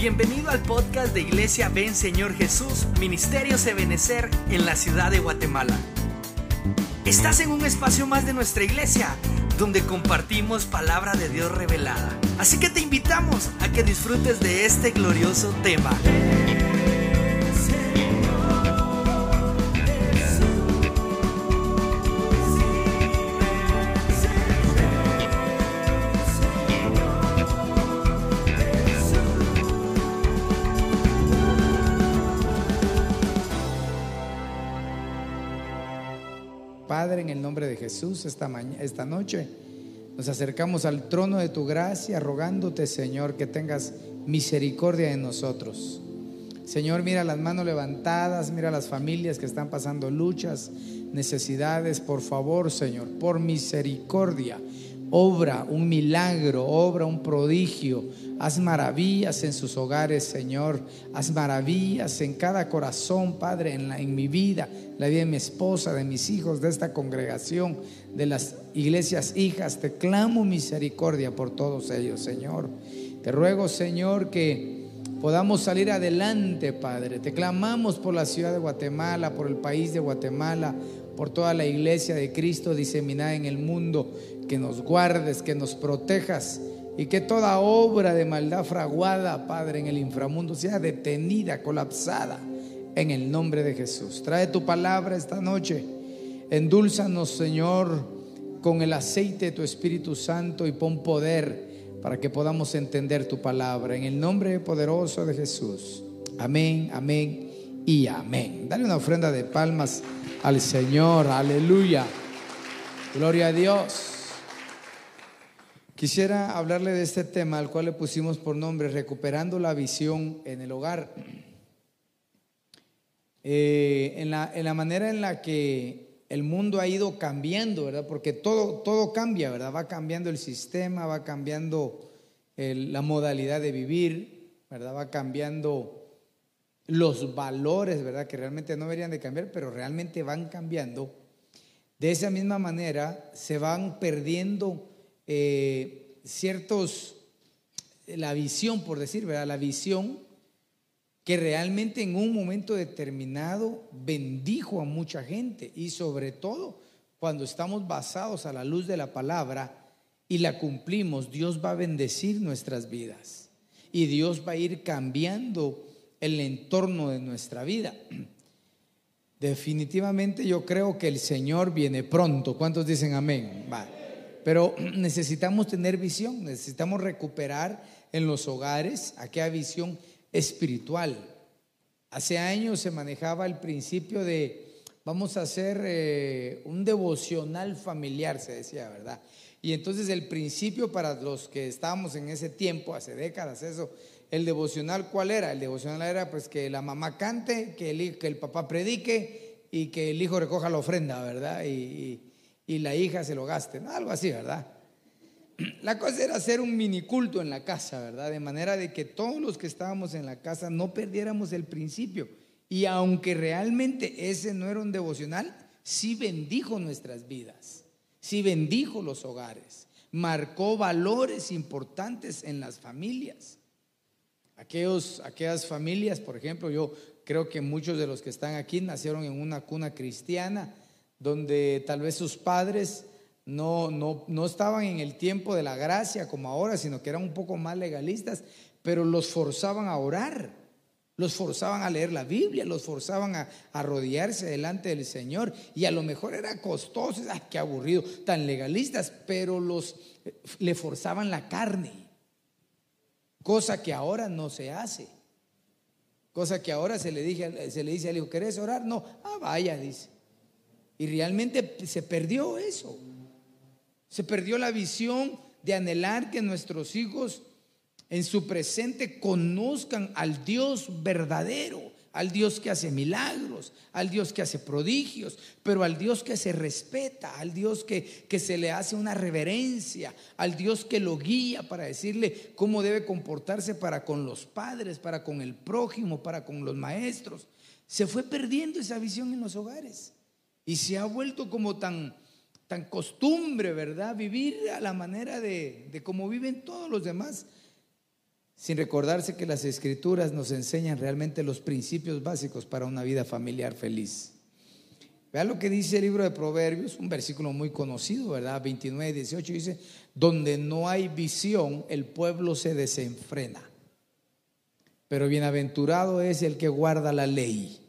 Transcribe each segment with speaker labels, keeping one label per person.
Speaker 1: Bienvenido al podcast de Iglesia Ven Señor Jesús, Ministerio Ebenecer en la ciudad de Guatemala. Estás en un espacio más de nuestra iglesia, donde compartimos palabra de Dios revelada. Así que te invitamos a que disfrutes de este glorioso tema.
Speaker 2: En el nombre de Jesús, esta, esta noche nos acercamos al trono de tu gracia, rogándote, Señor, que tengas misericordia de nosotros. Señor, mira las manos levantadas, mira las familias que están pasando luchas, necesidades. Por favor, Señor, por misericordia, obra un milagro, obra un prodigio. Haz maravillas en sus hogares, Señor. Haz maravillas en cada corazón, Padre, en, la, en mi vida, la vida de mi esposa, de mis hijos, de esta congregación, de las iglesias hijas. Te clamo misericordia por todos ellos, Señor. Te ruego, Señor, que podamos salir adelante, Padre. Te clamamos por la ciudad de Guatemala, por el país de Guatemala, por toda la iglesia de Cristo diseminada en el mundo, que nos guardes, que nos protejas y que toda obra de maldad fraguada, Padre, en el inframundo sea detenida, colapsada, en el nombre de Jesús. Trae tu palabra esta noche, endúlzanos, Señor, con el aceite de tu Espíritu Santo y pon poder para que podamos entender tu palabra, en el nombre poderoso de Jesús. Amén, amén y amén. Dale una ofrenda de palmas al Señor. Aleluya. Gloria a Dios. Quisiera hablarle de este tema al cual le pusimos por nombre Recuperando la visión en el hogar. Eh, en, la, en, la, manera en la que el mundo ha ido cambiando, ¿verdad? Porque todo, todo cambia, ¿verdad? Va cambiando el sistema, va cambiando la modalidad de vivir, ¿verdad? Va cambiando los valores, ¿verdad? Que realmente no deberían de cambiar, pero realmente van cambiando. De esa misma manera se van perdiendo eh, ciertos, la visión, por decir, ¿verdad? La visión que realmente en un momento determinado bendijo a mucha gente y sobre todo cuando estamos basados a la luz de la palabra y la cumplimos, Dios va a bendecir nuestras vidas y Dios va a ir cambiando el entorno de nuestra vida. Definitivamente yo creo que el Señor viene pronto. ¿Cuántos dicen amén? Pero necesitamos tener visión, necesitamos recuperar en los hogares aquella visión espiritual. Hace años se manejaba el principio de vamos a hacer eh, un devocional familiar, se decía, ¿verdad? Y entonces el principio para los que estábamos en ese tiempo, hace décadas, eso, el devocional, ¿cuál era? El devocional era pues que la mamá cante, que el, que el papá predique y que el hijo recoja la ofrenda, ¿verdad? Y, la hija se lo gaste. Algo así, ¿verdad? La cosa era hacer un mini culto en la casa, ¿verdad? De manera de que todos los que estábamos en la casa no perdiéramos el principio. Y aunque realmente ese no era un devocional, sí bendijo nuestras vidas, sí bendijo los hogares, marcó valores importantes en las familias. Aquellos, aquellas familias, por ejemplo, yo creo que muchos de los que están aquí nacieron en una cuna cristiana, donde tal vez sus padres no, no, no estaban en el tiempo de la gracia como ahora, sino que eran un poco más legalistas, pero los forzaban a orar, los forzaban a leer la Biblia, los forzaban a, a rodearse delante del Señor. Y a lo mejor era costoso, ¡ay, qué aburrido! Tan legalistas, pero los, le forzaban la carne cosa que ahora no se hace. Cosa que ahora se le, dije, se le dice al hijo, ¿querés orar? No, ah, vaya, dice. Y realmente se perdió eso. Se perdió la visión de anhelar que nuestros hijos en su presente conozcan al Dios verdadero, al Dios que hace milagros, al Dios que hace prodigios, pero al Dios que se respeta, al Dios que, que, se le hace una reverencia, al Dios que lo guía para decirle cómo debe comportarse para con los padres, para con el prójimo, para con los maestros. Se fue perdiendo esa visión en los hogares y se ha vuelto como tan, tan costumbre, ¿verdad? Vivir a la manera de, de cómo viven todos los demás sin recordarse que las escrituras nos enseñan realmente los principios básicos para una vida familiar feliz. Vean lo que dice el libro de Proverbios, un versículo muy conocido, ¿verdad? 29, 18 dice, donde no hay visión, el pueblo se desenfrena. Pero bienaventurado es el que guarda la ley.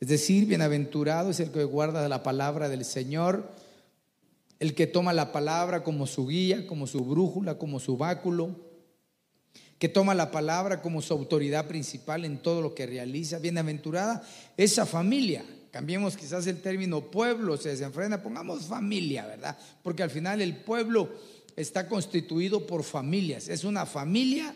Speaker 2: Es decir, bienaventurado es el que guarda la palabra del Señor, el que toma la palabra como su guía, como su brújula, como su báculo, que toma la palabra como su autoridad principal en todo lo que realiza. Bienaventurada esa familia Cambiemos quizás el término pueblo, se desenfrena, pongamos familia, ¿verdad? Porque al final el pueblo está constituido por familias. Es una familia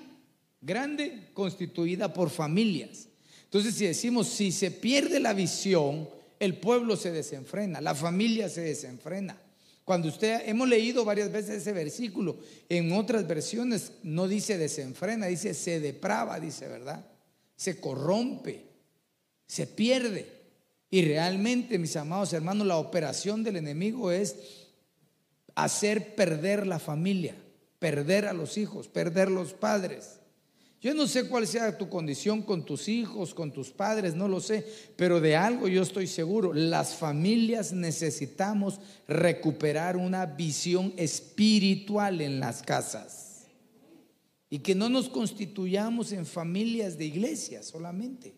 Speaker 2: grande constituida por familias. Entonces, si decimos, si se pierde la visión, el pueblo se desenfrena, la familia se desenfrena. Cuando usted, hemos leído varias veces ese versículo, en otras versiones no dice desenfrena, dice se deprava, dice, ¿verdad? Se corrompe, se pierde. Y realmente, mis amados hermanos, la operación del enemigo es hacer perder la familia, perder a los hijos, perder los padres. Yo no sé cuál sea tu condición con tus hijos, con tus padres, no lo sé, pero de algo yo estoy seguro. Las familias necesitamos recuperar una visión espiritual en las casas y que no nos constituyamos en familias de iglesia solamente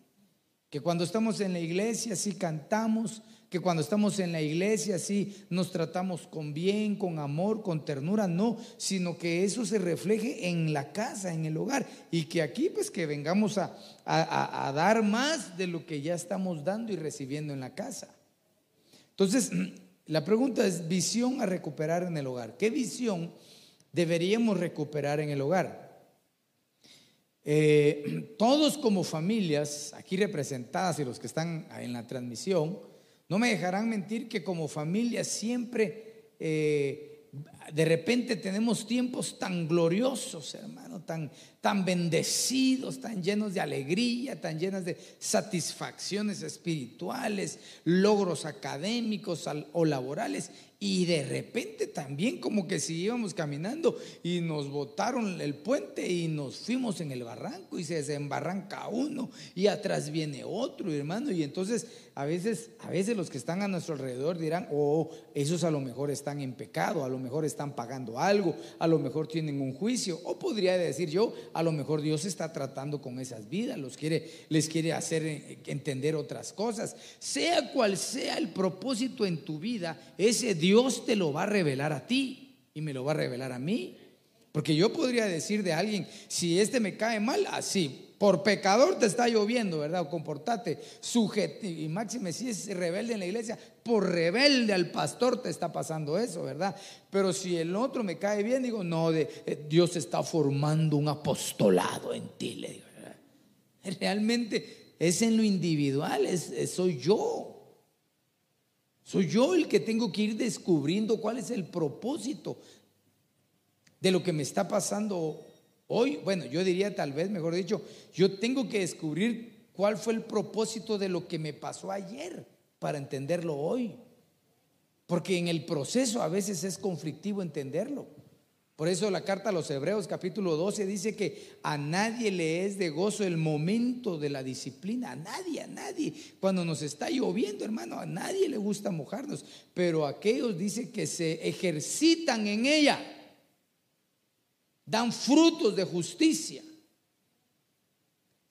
Speaker 2: que cuando estamos en la iglesia sí cantamos, que cuando estamos en la iglesia sí nos tratamos con bien, con amor, con ternura, no, sino que eso se refleje en la casa, en el hogar, y que aquí pues que vengamos a, a dar más de lo que ya estamos dando y recibiendo en la casa. Entonces, la pregunta es visión a recuperar en el hogar. ¿Qué visión deberíamos recuperar en el hogar? Eh, todos como familias, aquí representadas y los que están en la transmisión, no me dejarán mentir que como familias siempre, eh, de repente tenemos tiempos tan gloriosos, hermano, tan, tan bendecidos, tan llenos de alegría, tan llenas de satisfacciones espirituales, logros académicos o laborales, y de repente también como que si íbamos caminando y nos botaron el puente y nos fuimos en el barranco y se desembarranca uno y atrás viene otro, hermano. Y entonces a veces, a veces los que están a nuestro alrededor dirán, oh, esos a lo mejor están en pecado, a lo mejor están pagando algo, a lo mejor tienen un juicio. O podría decir yo, a lo mejor Dios está tratando con esas vidas, los quiere, les quiere hacer entender otras cosas. Sea cual sea el propósito en tu vida, ese Dios te lo va a revelar a ti y me lo va a revelar a mí. Porque yo podría decir de alguien, si este me cae mal, así, por pecador te está lloviendo, ¿verdad? O comportate, sujeto, y máxime si es rebelde en la iglesia, por rebelde al pastor te está pasando eso, ¿verdad? Pero si el otro me cae bien, digo, no, eh, Dios está formando un apostolado en ti, le digo, Realmente es en lo individual, es, soy yo. Soy yo el que tengo que ir descubriendo cuál es el propósito de lo que me está pasando hoy. Bueno, yo diría tal vez, mejor dicho, yo tengo que descubrir cuál fue el propósito de lo que me pasó ayer para entenderlo hoy. Porque en el proceso a veces es conflictivo entenderlo. Por eso la carta a los Hebreos capítulo 12 dice que a nadie le es de gozo el momento de la disciplina, a nadie, a nadie. Cuando nos está lloviendo, hermano, a nadie le gusta mojarnos, pero aquellos dice que se ejercitan en ella, dan frutos de justicia.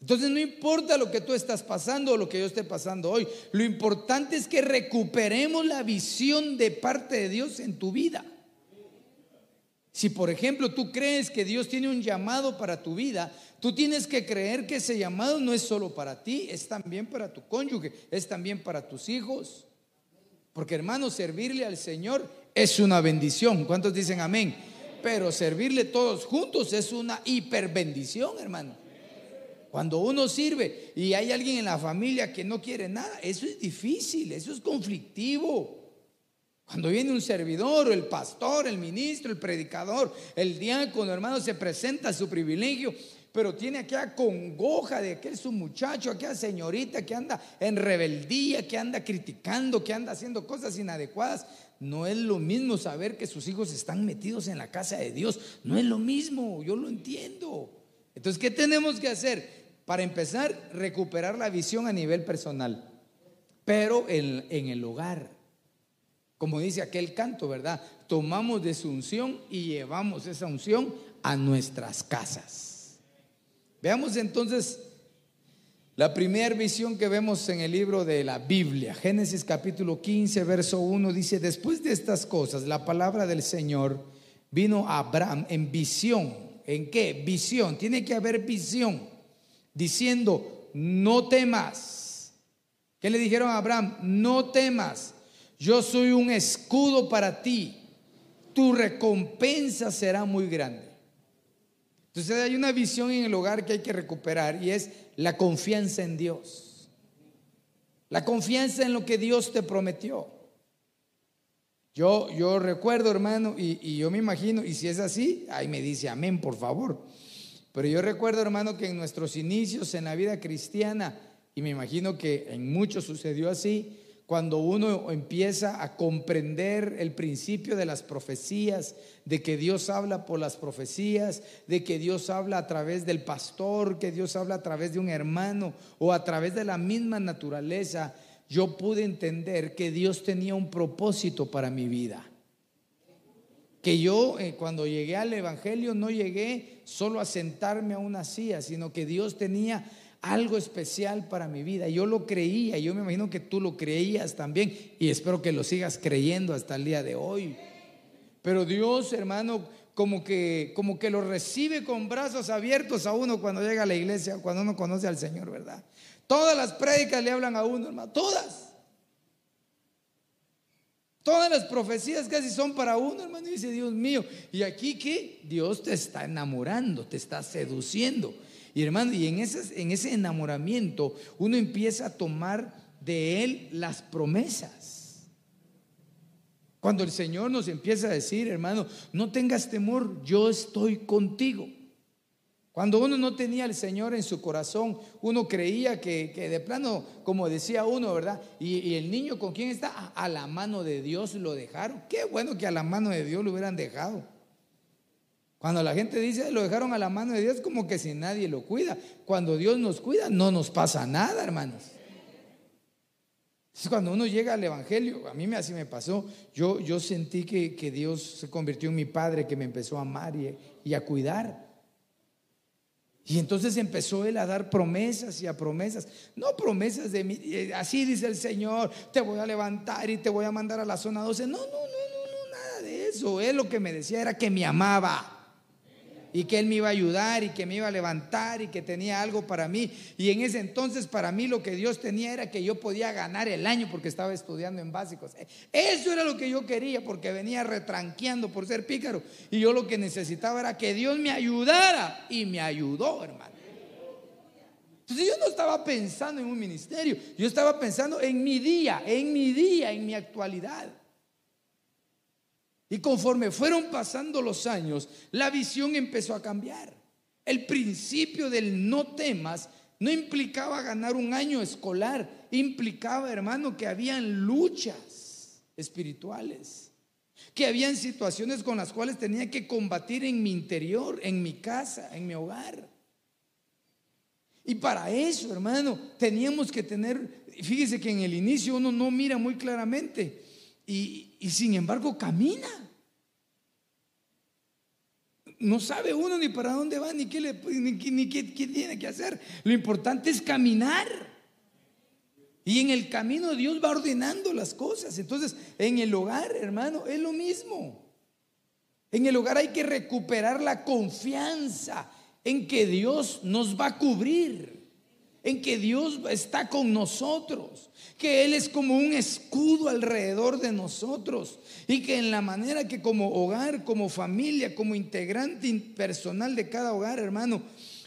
Speaker 2: Entonces no importa lo que tú estás pasando o lo que yo esté pasando hoy, lo importante es que recuperemos la visión de parte de Dios en tu vida. Si por ejemplo tú crees que Dios tiene un llamado para tu vida, tú tienes que creer que ese llamado no es solo para ti, es también para tu cónyuge, es también para tus hijos. Porque hermano, servirle al Señor es una bendición. ¿Cuántos dicen amén? Pero servirle todos juntos es una hiperbendición, hermano. Cuando uno sirve y hay alguien en la familia que no quiere nada, eso es difícil, eso es conflictivo. Cuando viene un servidor, el pastor, el ministro, el predicador, el diácono, hermano, se presenta su privilegio, pero tiene aquella congoja de que es un muchacho, aquella señorita que anda en rebeldía, que anda criticando, que anda haciendo cosas inadecuadas. No es lo mismo saber que sus hijos están metidos en la casa de Dios. No es lo mismo, yo lo entiendo. Entonces, ¿qué tenemos que hacer? Para empezar, recuperar la visión a nivel personal, pero en, en el hogar. Como dice aquel canto, ¿verdad? Tomamos de su unción y llevamos esa unción a nuestras casas. Veamos entonces la primera visión que vemos en el libro de la Biblia, Génesis capítulo 15, verso 1, dice, después de estas cosas, la palabra del Señor vino a Abraham en visión. ¿En qué? Visión. Tiene que haber visión. Diciendo, no temas. ¿Qué le dijeron a Abraham? No temas. Yo soy un escudo para ti. Tu recompensa será muy grande. Entonces hay una visión en el hogar que hay que recuperar y es la confianza en Dios. La confianza en lo que Dios te prometió. Yo, yo recuerdo, hermano, y, y, yo me imagino, y si es así, ahí me dice amén, por favor. Pero yo recuerdo, hermano, que en nuestros inicios en la vida cristiana, y me imagino que en muchos sucedió así, cuando uno empieza a comprender el principio de las profecías, de que Dios habla por las profecías, de que Dios habla a través del pastor, que Dios habla a través de un hermano o a través de la misma naturaleza, yo pude entender que Dios tenía un propósito para mi vida. Que yo eh, cuando llegué al Evangelio no llegué solo a sentarme a una silla, sino que Dios tenía algo especial para mi vida. Yo lo creía, yo me imagino que tú lo creías también y espero que lo sigas creyendo hasta el día de hoy. Pero Dios, hermano, como que, como que lo recibe con brazos abiertos a uno cuando llega a la iglesia, cuando uno conoce al Señor, ¿verdad? Todas las prédicas le hablan a uno, hermano, todas. Todas las profecías casi son para uno, hermano. Y dice, Dios mío, ¿y aquí qué? Dios te está enamorando, te está seduciendo. Y hermano, y en ese, en ese enamoramiento uno empieza a tomar de Él las promesas. Cuando el Señor nos empieza a decir, hermano, no tengas temor, yo estoy contigo. Cuando uno no tenía al Señor en su corazón, uno creía que, de plano, como decía uno, ¿verdad? Y, el niño con quién está, a la mano de Dios lo dejaron. Qué bueno que a la mano de Dios lo hubieran dejado. Cuando la gente dice lo dejaron a la mano de Dios, como que si nadie lo cuida. Cuando Dios nos cuida, no nos pasa nada, hermanos. cuando uno llega al Evangelio, a mí así me pasó, yo, yo sentí que, que Dios se convirtió en mi padre, que me empezó a amar y, y a cuidar. Y entonces empezó él a dar promesas y a promesas. No promesas de mí, eh, así dice el Señor, te voy a levantar y te voy a mandar a la zona 12. No, no, no, no, no, nada de eso. Él lo que me decía era que me amaba y que Él me iba a ayudar y que me iba a levantar y que tenía algo para mí. Y en ese entonces para mí lo que Dios tenía era que yo podía ganar el año porque estaba estudiando en básicos. Eso era lo que yo quería porque venía retranqueando por ser pícaro. Y yo lo que necesitaba era que Dios me ayudara y me ayudó, hermano. Entonces yo no estaba pensando en un ministerio, yo estaba pensando en mi día, en mi día, en mi actualidad. Y conforme fueron pasando los años, la visión empezó a cambiar. El principio del no temas no implicaba ganar un año escolar, implicaba, hermano, que habían luchas espirituales, que habían situaciones con las cuales tenía que combatir en mi interior, en mi casa, en mi hogar. Y para eso, hermano, teníamos que tener, fíjese que en el inicio uno no mira muy claramente y, sin embargo camina. No sabe uno ni para dónde va, ni qué, le, ni, qué, tiene que hacer. Lo importante es caminar. Y en el camino Dios va ordenando las cosas. Entonces, en el hogar, hermano, es lo mismo. En el hogar hay que recuperar la confianza en que Dios nos va a cubrir en que Dios está con nosotros, que Él es como un escudo alrededor de nosotros y que en la manera que como hogar, como familia, como integrante personal de cada hogar, hermano,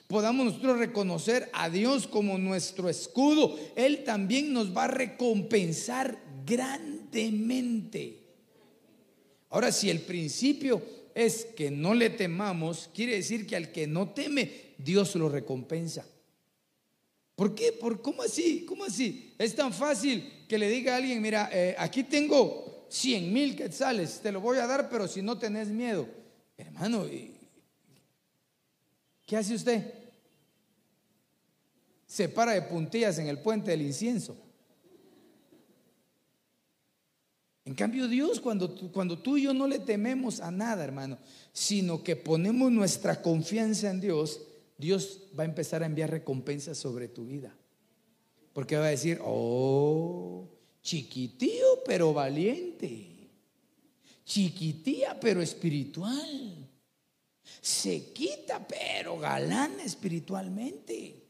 Speaker 2: podamos nosotros reconocer a Dios como nuestro escudo, Él también nos va a recompensar grandemente. Ahora, si el principio es que no le temamos, quiere decir que al que no teme, Dios lo recompensa. ¿Por qué? ¿Por, ¿Cómo así? ¿Cómo así? Es tan fácil que le diga a alguien, mira, eh, aquí tengo 100 mil quetzales, te lo voy a dar, pero si no tenés miedo. Hermano, ¿Qué hace usted? Se para de puntillas en el puente del incienso. En cambio, Dios, cuando, cuando tú y yo no le tememos a nada, hermano, sino que ponemos nuestra confianza en Dios, Dios va a empezar a enviar recompensas sobre tu vida. Porque va a decir, oh, chiquitío pero valiente, chiquitía pero espiritual, se quita pero galán espiritualmente.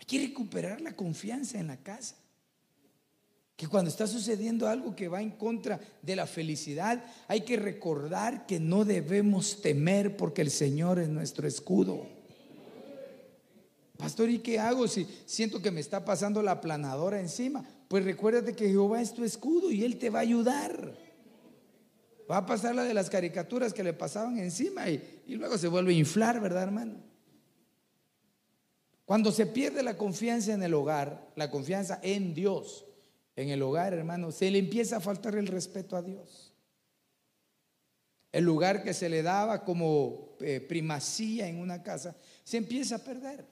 Speaker 2: Hay que recuperar la confianza en la casa que cuando está sucediendo algo que va en contra de la felicidad, hay que recordar que no debemos temer porque el Señor es nuestro escudo. Pastor, ¿y qué hago si siento que me está pasando la planadora encima? Pues recuérdate que Jehová es tu escudo y Él te va a ayudar. Va a pasar la de las caricaturas que le pasaban encima y, y luego se vuelve a inflar, ¿verdad, hermano? Cuando se pierde la confianza en el hogar, la confianza en Dios, en el hogar, hermano, se le empieza a faltar el respeto a Dios. El lugar que se le daba como eh, primacía en una casa se empieza a perder.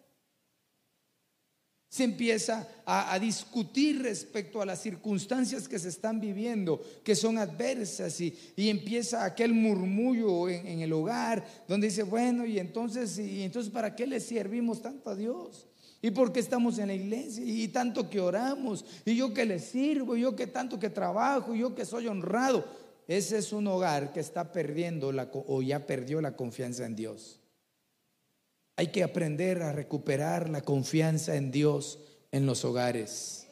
Speaker 2: Se empieza a, discutir respecto a las circunstancias que se están viviendo, que son adversas, y, empieza aquel murmullo en, en, el hogar, donde dice, bueno, y entonces, y entonces, ¿para qué le servimos tanto a Dios? ¿Y por qué estamos en la iglesia? Y tanto que oramos, y yo que le sirvo, y yo que tanto que trabajo, y yo que soy honrado. Ese es un hogar que está perdiendo la, o ya perdió la confianza en Dios. Hay que aprender a recuperar la confianza en Dios en los hogares.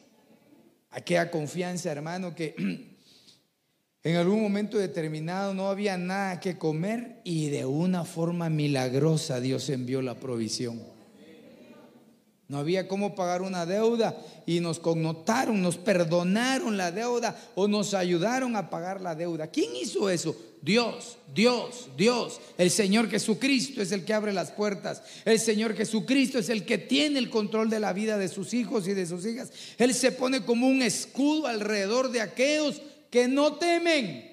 Speaker 2: Aquella confianza, hermano, que en algún momento determinado no había nada que comer y de una forma milagrosa Dios envió la provisión. No había cómo pagar una deuda y nos connotaron, nos perdonaron la deuda o nos ayudaron a pagar la deuda. ¿Quién hizo eso? Dios, Dios, Dios. El Señor Jesucristo es el que abre las puertas. El Señor Jesucristo es el que tiene el control de la vida de sus hijos y de sus hijas. Él se pone como un escudo alrededor de aquellos que no temen,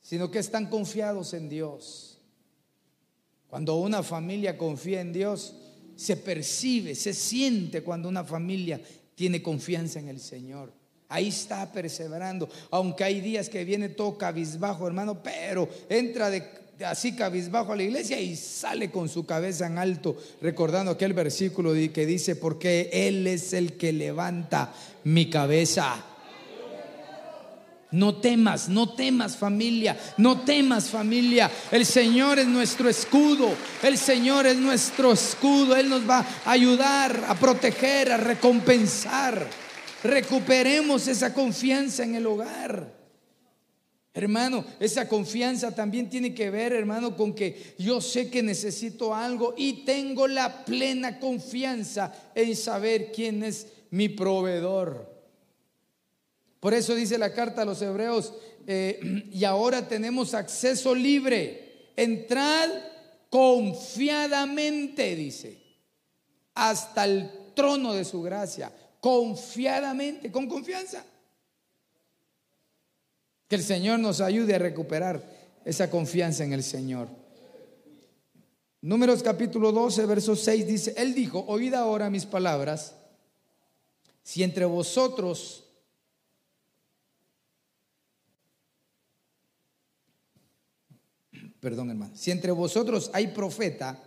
Speaker 2: sino que están confiados en Dios. Cuando una familia confía en Dios, se percibe, se siente cuando una familia tiene confianza en el Señor. Ahí está perseverando, aunque hay días que viene todo cabizbajo, hermano, pero entra de, así cabizbajo a la iglesia y sale con su cabeza en alto, recordando aquel versículo que dice, porque Él es el que levanta mi cabeza. No temas, no temas familia, no temas familia. El Señor es nuestro escudo, el Señor es nuestro escudo. Él nos va a ayudar, a proteger, a recompensar. Recuperemos esa confianza en el hogar. Hermano, esa confianza también tiene que ver, hermano, con que yo sé que necesito algo y tengo la plena confianza en saber quién es mi proveedor. Por eso dice la carta a los hebreos, eh, y ahora tenemos acceso libre. Entrad confiadamente, dice, hasta el trono de su gracia. Confiadamente, con confianza. Que el Señor nos ayude a recuperar esa confianza en el Señor. Números capítulo 12, verso 6 dice, Él dijo, oíd ahora mis palabras, si entre vosotros perdón hermano, si entre vosotros hay profeta,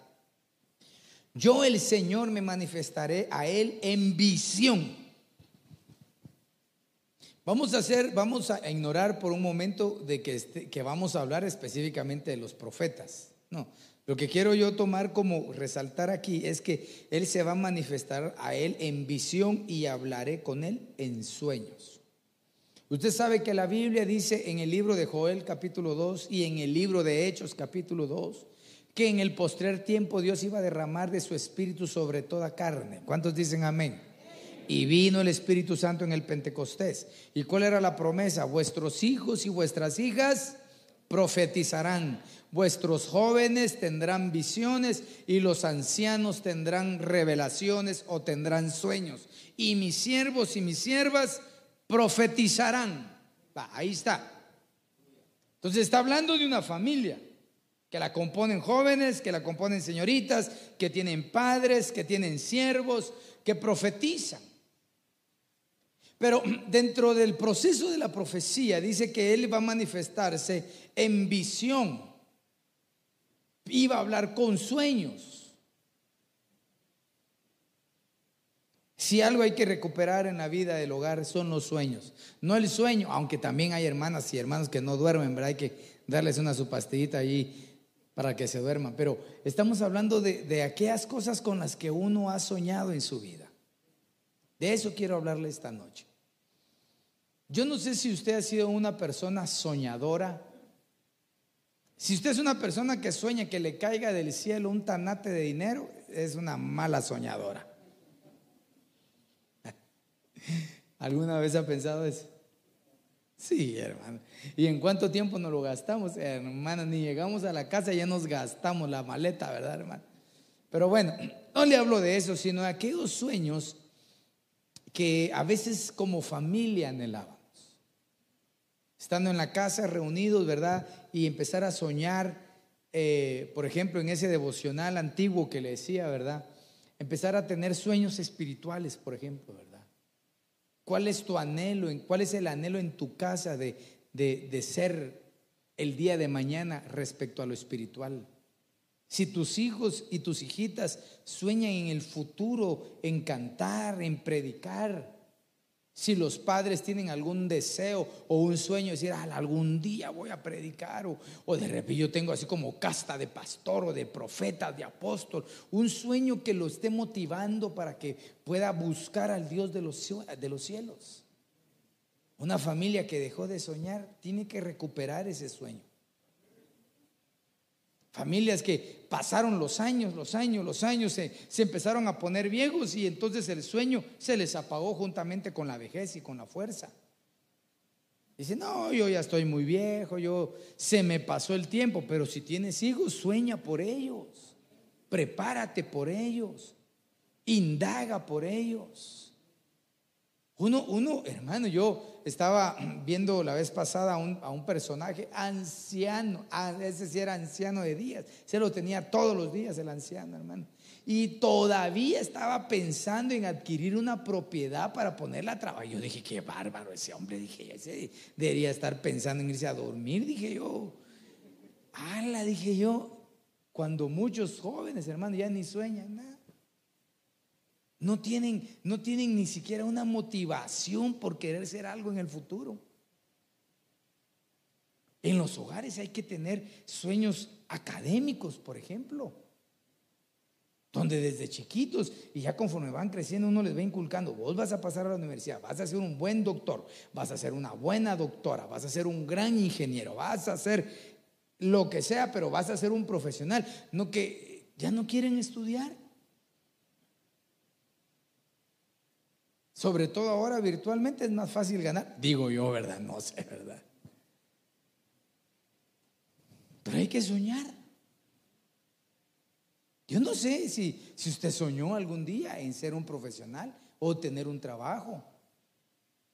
Speaker 2: yo el Señor me manifestaré a él en visión. Vamos a hacer, vamos a ignorar por un momento de que, este, que vamos a hablar específicamente de los profetas. No, lo que quiero yo tomar como resaltar aquí es que Él se va a manifestar a Él en visión y hablaré con Él en sueños. Usted sabe que la Biblia dice en el libro de Joel capítulo 2 y en el libro de Hechos capítulo 2 que en el postrer tiempo Dios iba a derramar de su espíritu sobre toda carne. ¿Cuántos dicen amén? Y vino el Espíritu Santo en el Pentecostés. ¿Y cuál era la promesa? Vuestros hijos y vuestras hijas profetizarán. Vuestros jóvenes tendrán visiones y los ancianos tendrán revelaciones o tendrán sueños. Y mis siervos y mis siervas profetizarán. ahí está. Entonces está hablando de una familia. que la componen jóvenes, que la componen señoritas, que tienen padres, que tienen siervos, que profetizan. Pero dentro del proceso de la profecía dice que Él va a manifestarse en visión. Iba a hablar con sueños. Si algo hay que recuperar en la vida del hogar son los sueños. No el sueño, aunque también hay hermanas y hermanos que no duermen, ¿verdad? Hay que darles una su pastillita allí para que se duerman. Pero estamos hablando de, de aquellas cosas con las que uno ha soñado en su vida. De eso quiero hablarle esta noche. Yo no sé si usted ha sido una persona soñadora. Si usted es una persona que sueña que le caiga del cielo un tanate de dinero, es una mala soñadora. ¿Alguna vez ha pensado eso? Sí, hermano. ¿Y en cuánto tiempo nos lo gastamos? Hermano, ni llegamos a la casa, ya nos gastamos la maleta, ¿verdad, hermano? Pero bueno, no le hablo de eso, sino de aquellos sueños que a veces como familia anhelamos estando en la casa, reunidos, ¿verdad? Y empezar a soñar, eh, por ejemplo, en ese devocional antiguo que le decía, ¿verdad? Empezar a tener sueños espirituales, por ejemplo, ¿verdad? ¿Cuál es tu anhelo? ¿Cuál es el anhelo en tu casa de, de, de ser el día de mañana respecto a lo espiritual? Si tus hijos y tus hijitas sueñan en el futuro, en cantar, en predicar, si los padres tienen algún deseo o un sueño, decir, algún día voy a predicar, o, de repente yo tengo así como casta de pastor o de profeta, de apóstol, un sueño que lo esté motivando para que pueda buscar al Dios de los, de los cielos. Una familia que dejó de soñar tiene que recuperar ese sueño. Familias que pasaron los años, los años, los años, se, empezaron a poner viejos y entonces el sueño se les apagó juntamente con la vejez y con la fuerza. Dice, no, yo ya estoy muy viejo, yo se me pasó el tiempo, pero si tienes hijos, sueña por ellos, prepárate por ellos, indaga por ellos. Uno, uno, hermano, yo estaba viendo la vez pasada a un, personaje anciano, ah, ese sí era anciano de días, se lo tenía todos los días el anciano, hermano. Y todavía estaba pensando en adquirir una propiedad para ponerla a trabajar. Yo dije, qué bárbaro ese hombre, dije, ese debería estar pensando en irse a dormir, dije yo. Ala, dije yo, cuando muchos jóvenes, hermano, ya ni sueñan nada. No tienen, no tienen ni siquiera una motivación por querer ser algo en el futuro. En los hogares hay que tener sueños académicos, por ejemplo, donde desde chiquitos y ya conforme van creciendo uno les va inculcando, vos vas a pasar a la universidad, vas a ser un buen doctor, vas a ser una buena doctora, vas a ser un gran ingeniero, vas a ser lo que sea, pero vas a ser un profesional, no que ya no quieren estudiar. Sobre todo ahora virtualmente es más fácil ganar. Digo yo, ¿verdad? No sé, ¿verdad? Pero hay que soñar. Yo no sé si, si usted soñó algún día en ser un profesional o tener un trabajo.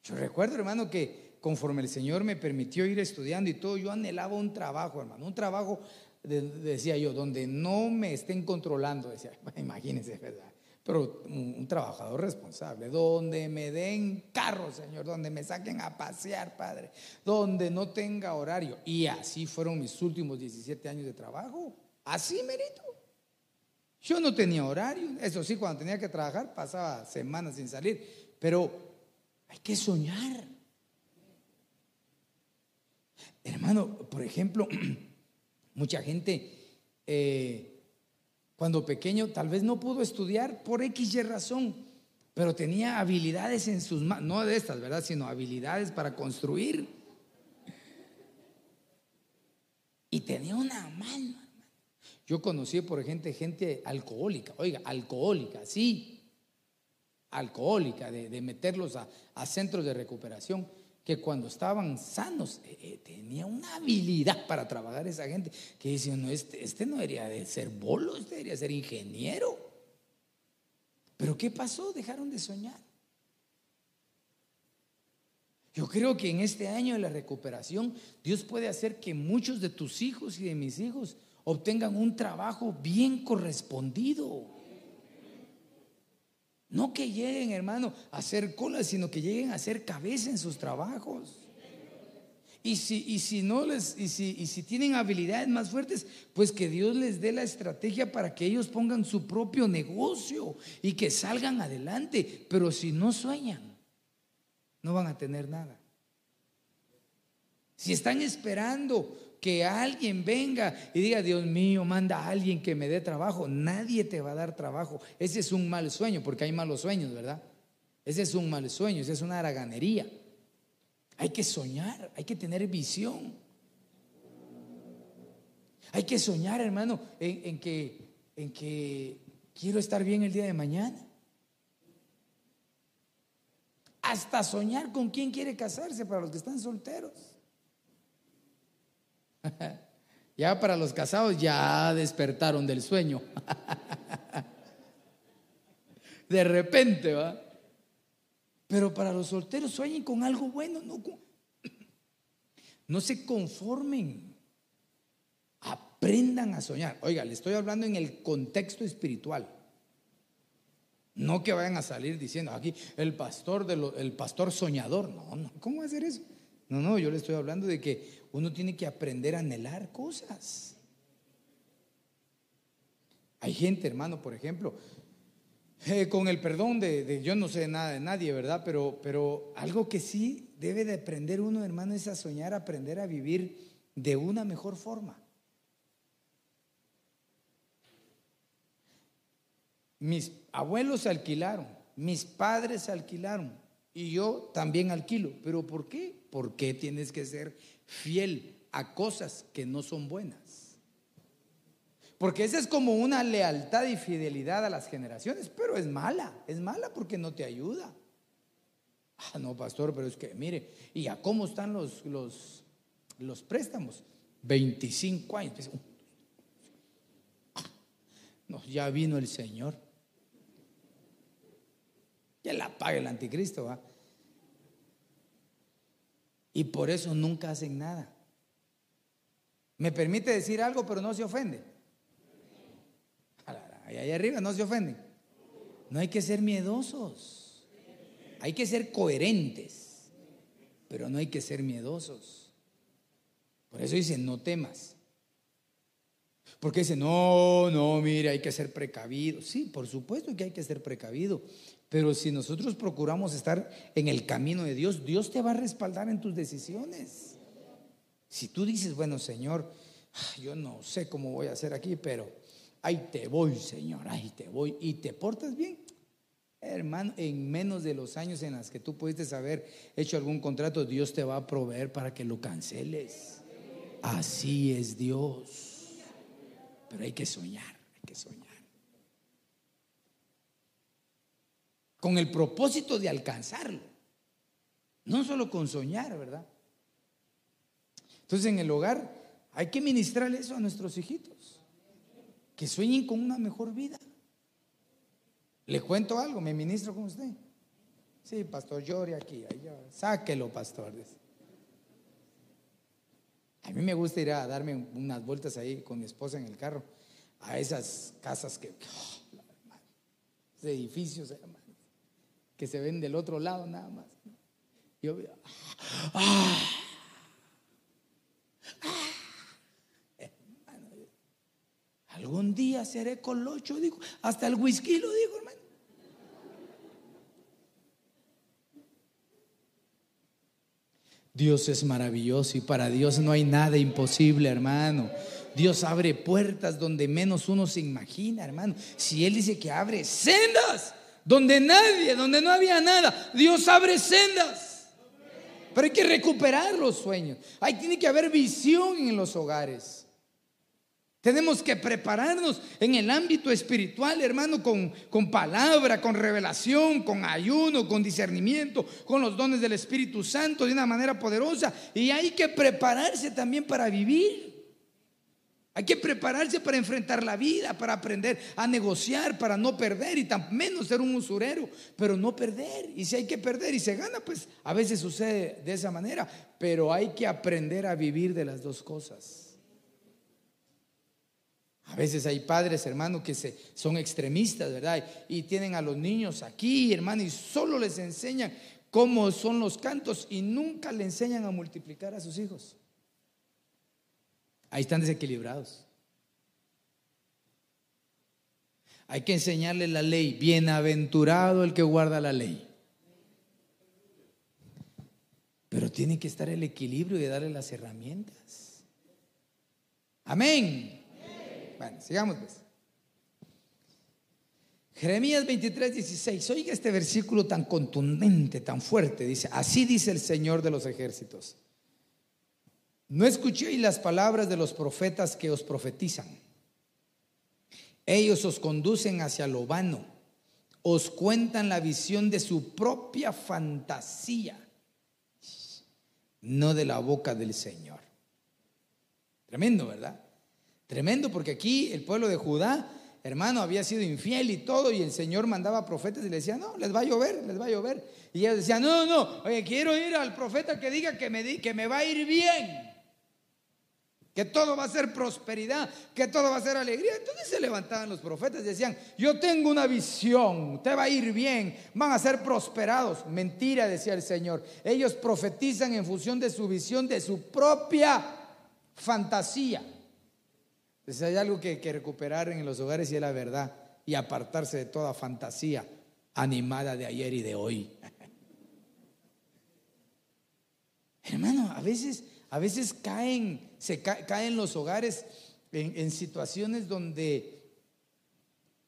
Speaker 2: Yo recuerdo, hermano, que conforme el Señor me permitió ir estudiando y todo, yo anhelaba un trabajo, hermano, un trabajo, decía yo, donde no me estén controlando, decía, imagínense, ¿verdad? Pero un, trabajador responsable, donde me den carro, Señor, donde me saquen a pasear, Padre, donde no tenga horario. Y así fueron mis últimos 17 años de trabajo. Así, merito. Yo no tenía horario, eso sí, cuando tenía que trabajar pasaba semanas sin salir, pero hay que soñar. Hermano, por ejemplo, mucha gente... Eh, cuando pequeño tal vez no pudo estudiar por X razón, pero tenía habilidades en sus manos, no de estas, ¿verdad? Sino habilidades para construir. Y tenía una mano. Yo conocí, por ejemplo, gente alcohólica, oiga, alcohólica, sí, alcohólica, de, meterlos a centros de recuperación que cuando estaban sanos eh, eh, tenía una habilidad para trabajar esa gente que decían, no, este, este no debería de ser bolo, este debería ser ingeniero. Pero ¿qué pasó? Dejaron de soñar. Yo creo que en este año de la recuperación Dios puede hacer que muchos de tus hijos y de mis hijos obtengan un trabajo bien correspondido. No que lleguen, hermano, a hacer cola, sino que lleguen a hacer cabeza en sus trabajos. Y si, y si no les, y si, y si tienen habilidades más fuertes, pues que Dios les dé la estrategia para que ellos pongan su propio negocio y que salgan adelante. Pero si no sueñan, no van a tener nada. Si están esperando que alguien venga y diga, Dios mío, manda a alguien que me dé trabajo. Nadie te va a dar trabajo. Ese es un mal sueño, porque hay malos sueños, ¿verdad? Ese es un mal sueño, esa es una haraganería. Hay que soñar, hay que tener visión. Hay que soñar, hermano, en, en, que, en que quiero estar bien el día de mañana. Hasta soñar con quién quiere casarse para los que están solteros. Ya para los casados ya despertaron del sueño. De repente, ¿va? Pero para los solteros sueñen con algo bueno, no, se conformen. Aprendan a soñar. Oiga, le estoy hablando en el contexto espiritual. No que vayan a salir diciendo aquí el pastor de el pastor soñador. No, no, ¿cómo hacer eso? No, no, yo le estoy hablando de que uno tiene que aprender a anhelar cosas. Hay gente, hermano, por ejemplo, eh, con el perdón de, yo no sé nada de nadie, ¿verdad? Pero, pero algo que sí debe de aprender uno, hermano, es a soñar, aprender a vivir de una mejor forma. Mis abuelos alquilaron, mis padres alquilaron y yo también alquilo. ¿Pero por qué? ¿Por qué tienes que ser fiel a cosas que no son buenas. Porque esa es como una lealtad y fidelidad a las generaciones, pero es mala, es mala porque no te ayuda. Ah, no, pastor, pero es que, mire, ¿y a cómo están los, los, los préstamos? 25 años. Pues, no, ya vino el Señor. Ya la paga el anticristo, ¿va? Y por eso nunca hacen nada. Me permite decir algo, pero no se ofende. Ahí arriba no se ofenden. No hay que ser miedosos. Hay que ser coherentes. Pero no hay que ser miedosos. Por eso dice, no temas. Porque dice, no, no, mire, hay que ser precavido. Sí, por supuesto que hay que ser precavido. Pero si nosotros procuramos estar en el camino de Dios, Dios te va a respaldar en tus decisiones. Si tú dices, bueno, Señor, ah, yo no sé cómo voy a hacer aquí, pero ahí te voy, Señor, ahí te voy, y te portas bien. Hermano, en menos de los años en los que tú pudiste haber hecho algún contrato, Dios te va a proveer para que lo canceles. Así es Dios. Pero hay que soñar, hay que soñar. Con el propósito de alcanzarlo. No solo con soñar, ¿verdad? Entonces en el hogar hay que ministrar eso a nuestros hijitos, que sueñen con una mejor vida. Le cuento algo, me ministro con usted. Sí, pastor, llore aquí, allá. sáquelo, pastor. A mí me gusta ir a darme unas vueltas ahí con mi esposa en el carro, a esas casas que, oh, edificios, hermano que se ven del otro lado nada más. Yo ah, ah, algún día seré colocho, dijo, hasta el whisky lo dijo, hermano. Dios es maravilloso y para Dios no hay nada imposible, hermano. Dios abre puertas donde menos uno se imagina, hermano. Si Él dice que abre sendas, donde nadie, donde no había nada, Dios abre sendas. Pero hay que recuperar los sueños. Ahí tiene que haber visión en los hogares. Tenemos que prepararnos en el ámbito espiritual, hermano, con, con palabra, con revelación, con ayuno, con discernimiento, con los dones del Espíritu Santo de una manera poderosa. Y hay que prepararse también para vivir. Hay que prepararse para enfrentar la vida, para aprender a negociar, para no perder y tan menos ser un usurero, pero no perder. Y si hay que perder y se gana, pues a veces sucede de esa manera, pero hay que aprender a vivir de las dos cosas. A veces hay padres, hermano, que se, son extremistas, ¿verdad? Y tienen a los niños aquí, hermano, y solo les enseñan cómo son los cantos y nunca le enseñan a multiplicar a sus hijos. Ahí están desequilibrados. Hay que enseñarle la ley. Bienaventurado el que guarda la ley. Pero tiene que estar el equilibrio y darle las herramientas. Amén. Bueno, sigamos pues. Jeremías 23, 16. Oiga este versículo tan contundente, tan fuerte. Dice, así dice el Señor de los ejércitos. No escuchéis las palabras de los profetas que os profetizan. Ellos os conducen hacia lo vano, os cuentan la visión de su propia fantasía, no de la boca del Señor. Tremendo, ¿verdad? Tremendo porque aquí el pueblo de Judá, hermano, había sido infiel y todo, y el Señor mandaba profetas y le decía, no, les va a llover, les va a llover. Y ellos decían, no, no, oye, quiero ir al profeta que diga que me, que me va a ir bien que todo va a ser prosperidad, que todo va a ser alegría. Entonces se levantaban los profetas y decían, yo tengo una visión, te va a ir bien, van a ser prosperados. Mentira, decía el Señor. Ellos profetizan en función de su visión, de su propia fantasía. Entonces hay algo que, que recuperar en los hogares y es la verdad y apartarse de toda fantasía animada de ayer y de hoy. Hermano, a veces a veces caen, se caen los hogares en, situaciones donde,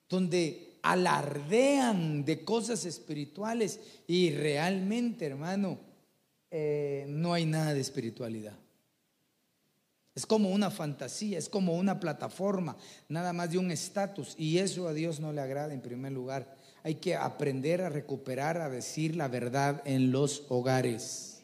Speaker 2: donde alardean de cosas espirituales y realmente, hermano, eh, no hay nada de espiritualidad. Es como una fantasía, es como una plataforma, nada más de un estatus. Y eso a Dios no le agrada en primer lugar. Hay que aprender a recuperar, a decir la verdad en los hogares.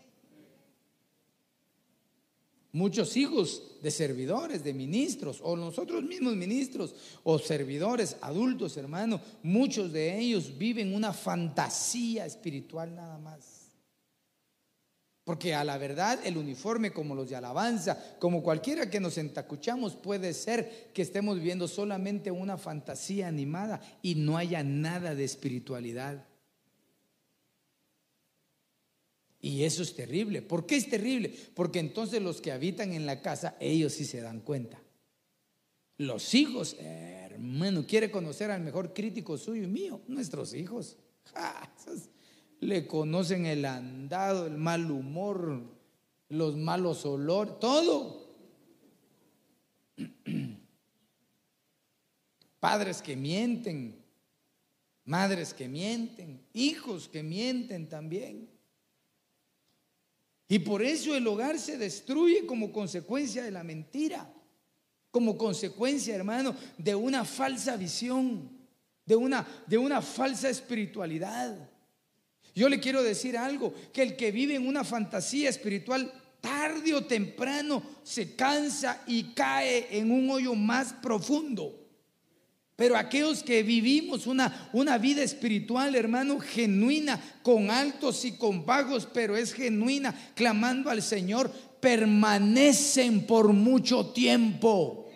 Speaker 2: Muchos hijos de servidores, de ministros, o nosotros mismos ministros, o servidores, adultos, hermano, muchos de ellos viven una fantasía espiritual nada más. Porque a la verdad el uniforme como los de alabanza, como cualquiera que nos entacuchamos, puede ser que estemos viendo solamente una fantasía animada y no haya nada de espiritualidad. Y eso es terrible. ¿Por qué es terrible? Porque entonces los que habitan en la casa, ellos sí se dan cuenta. Los hijos, hermano, quiere conocer al mejor crítico suyo y mío, nuestros hijos. le conocen el andado, el mal humor, los malos olores, todo. Padres que mienten, madres que mienten, hijos que mienten también. Y por eso el hogar se destruye como consecuencia de la mentira, como consecuencia, hermano, de una falsa visión, de una, de una falsa espiritualidad. Yo le quiero decir algo, que el que vive en una fantasía espiritual tarde o temprano se cansa y cae en un hoyo más profundo. Pero aquellos que vivimos una, una vida espiritual, hermano, genuina, con altos y con bajos, pero es genuina, clamando al Señor, permanecen por mucho tiempo.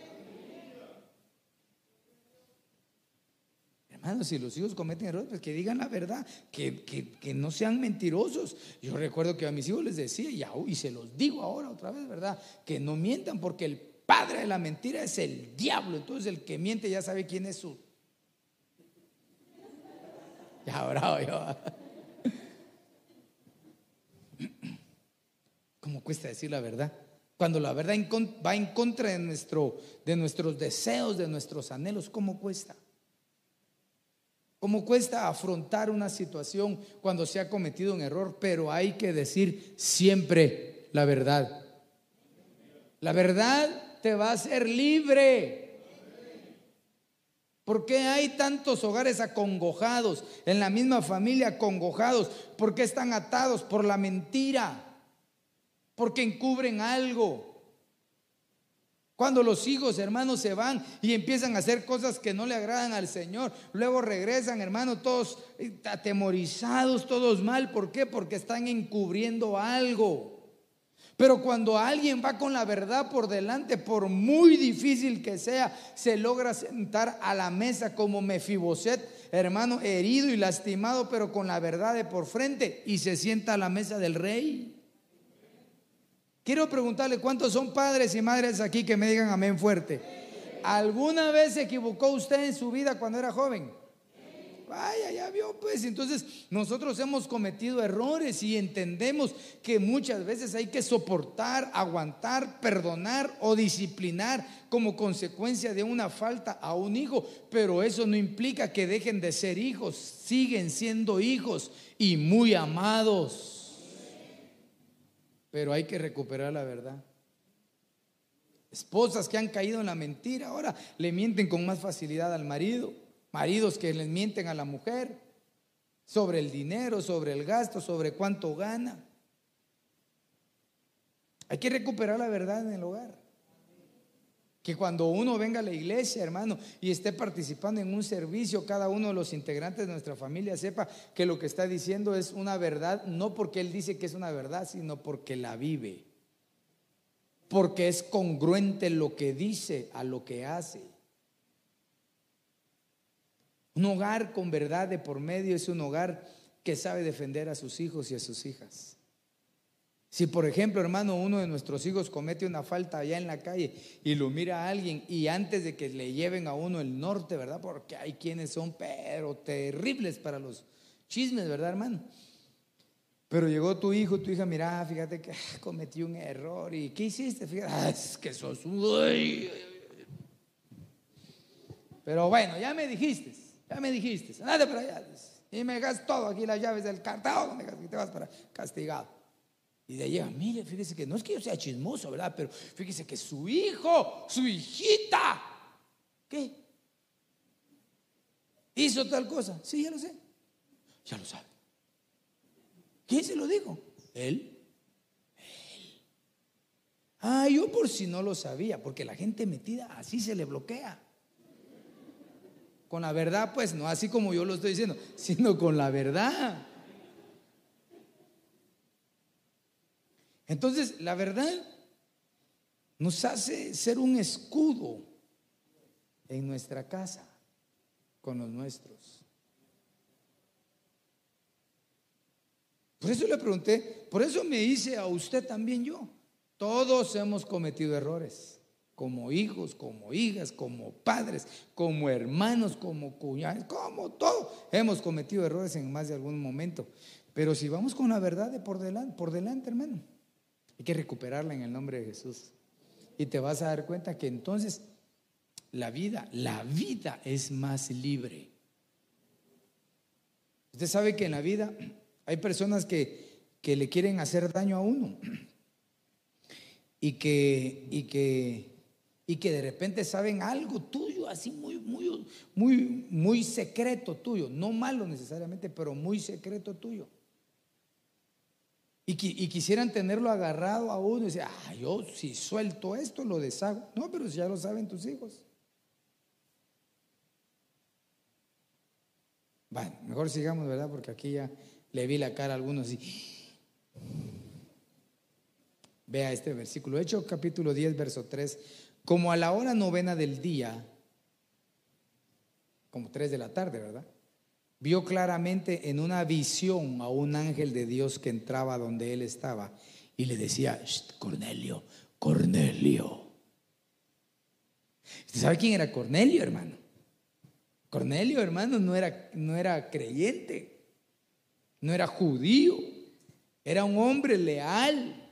Speaker 2: Hermano, si los hijos cometen errores, pues que digan la verdad, que, que, no sean mentirosos. Yo recuerdo que a mis hijos les decía, y, y se los digo ahora otra vez, ¿verdad? Que no mientan porque el padre de la mentira es el diablo. Entonces el que miente ya sabe quién es su. Ya bravo yo. ¿Cómo cuesta decir la verdad? Cuando la verdad va en contra de, nuestro, de nuestros deseos, de nuestros anhelos, ¿cómo cuesta? ¿Cómo cuesta afrontar una situación cuando se ha cometido un error? Pero hay que decir siempre la verdad. La verdad te va a hacer libre. ¿Por qué hay tantos hogares acongojados, en la misma familia acongojados? ¿Por qué están atados por la mentira? Porque encubren algo. Cuando los hijos, hermanos, se van y empiezan a hacer cosas que no le agradan al Señor, luego regresan, hermanos, todos atemorizados, todos mal. ¿Por qué? Porque están encubriendo algo. Pero cuando alguien va con la verdad por delante, por muy difícil que sea, se logra sentar a la mesa como Mefiboset, hermano, herido y lastimado, pero con la verdad de por frente, y se sienta a la mesa del rey. Quiero preguntarle cuántos son padres y madres aquí que me digan amén fuerte. ¿Alguna vez se equivocó usted en su vida cuando era joven? Vaya, ya vio, pues. Entonces, nosotros hemos cometido errores y entendemos que muchas veces hay que soportar, aguantar, perdonar o disciplinar como consecuencia de una falta a un hijo. Pero eso no implica que dejen de ser hijos, siguen siendo hijos y muy amados. Pero hay que recuperar la verdad. Esposas que han caído en la mentira ahora le mienten con más facilidad al marido maridos que les mienten a la mujer sobre el dinero, sobre el gasto, sobre cuánto gana. Hay que recuperar la verdad en el hogar. Que cuando uno venga a la iglesia, hermano, y esté participando en un servicio, cada uno de los integrantes de nuestra familia sepa que lo que está diciendo es una verdad, no porque él dice que es una verdad, sino porque la vive. Porque es congruente lo que dice a lo que hace. Un hogar con verdad de por medio es un hogar que sabe defender a sus hijos y a sus hijas. Si por ejemplo, hermano, uno de nuestros hijos comete una falta allá en la calle y lo mira a alguien y antes de que le lleven a uno el norte, ¿verdad? Porque hay quienes son pero terribles para los chismes, ¿verdad, hermano? Pero llegó tu hijo, tu hija, mira, fíjate que cometí un error y ¿qué hiciste? Fíjate, ah, es que sos un... Pero bueno, ya me dijiste. Ya me dijiste, andate para allá. Y me dejas todo aquí, las llaves del cartón, y te vas para castigado. Y de ahí mire, fíjese que no es que yo sea chismoso, ¿verdad? Pero fíjese que su hijo, su hijita, ¿qué? ¿Hizo tal cosa? Sí, ya lo sé. Ya lo sabe. ¿Quién se lo dijo? Él. Él. Ah, yo por si no lo sabía, porque la gente metida así se le bloquea. Con la verdad, pues no así como yo lo estoy diciendo, sino con la verdad. Entonces, la verdad nos hace ser un escudo en nuestra casa con los nuestros. Por eso le pregunté, por eso me hice a usted también yo. Todos hemos cometido errores como hijos, como hijas, como padres, como hermanos, como cuñados, como todo. Hemos cometido errores en más de algún momento. Pero si vamos con la verdad de por delante, por delante, hermano, hay que recuperarla en el nombre de Jesús. Y te vas a dar cuenta que entonces la vida, la vida es más libre. Usted sabe que en la vida hay personas que, que le quieren hacer daño a uno y que, y que y que de repente saben algo tuyo, así muy, muy, muy, muy secreto tuyo, no malo necesariamente, pero muy secreto tuyo. Y, y quisieran tenerlo agarrado a uno y decir, ah, yo si suelto esto lo deshago. No, pero si ya lo saben tus hijos. Bueno, mejor sigamos, ¿verdad? Porque aquí ya le vi la cara a algunos y... Vea este versículo, Hecho capítulo 10, verso 3 como a la hora novena del día, como tres de la tarde, ¿verdad? Vio claramente en una visión a un ángel de Dios que entraba donde él estaba y le decía, Cornelio, Cornelio. ¿Usted sabe quién era Cornelio, hermano? Cornelio, hermano, no era, no era creyente, no era judío, era un hombre leal,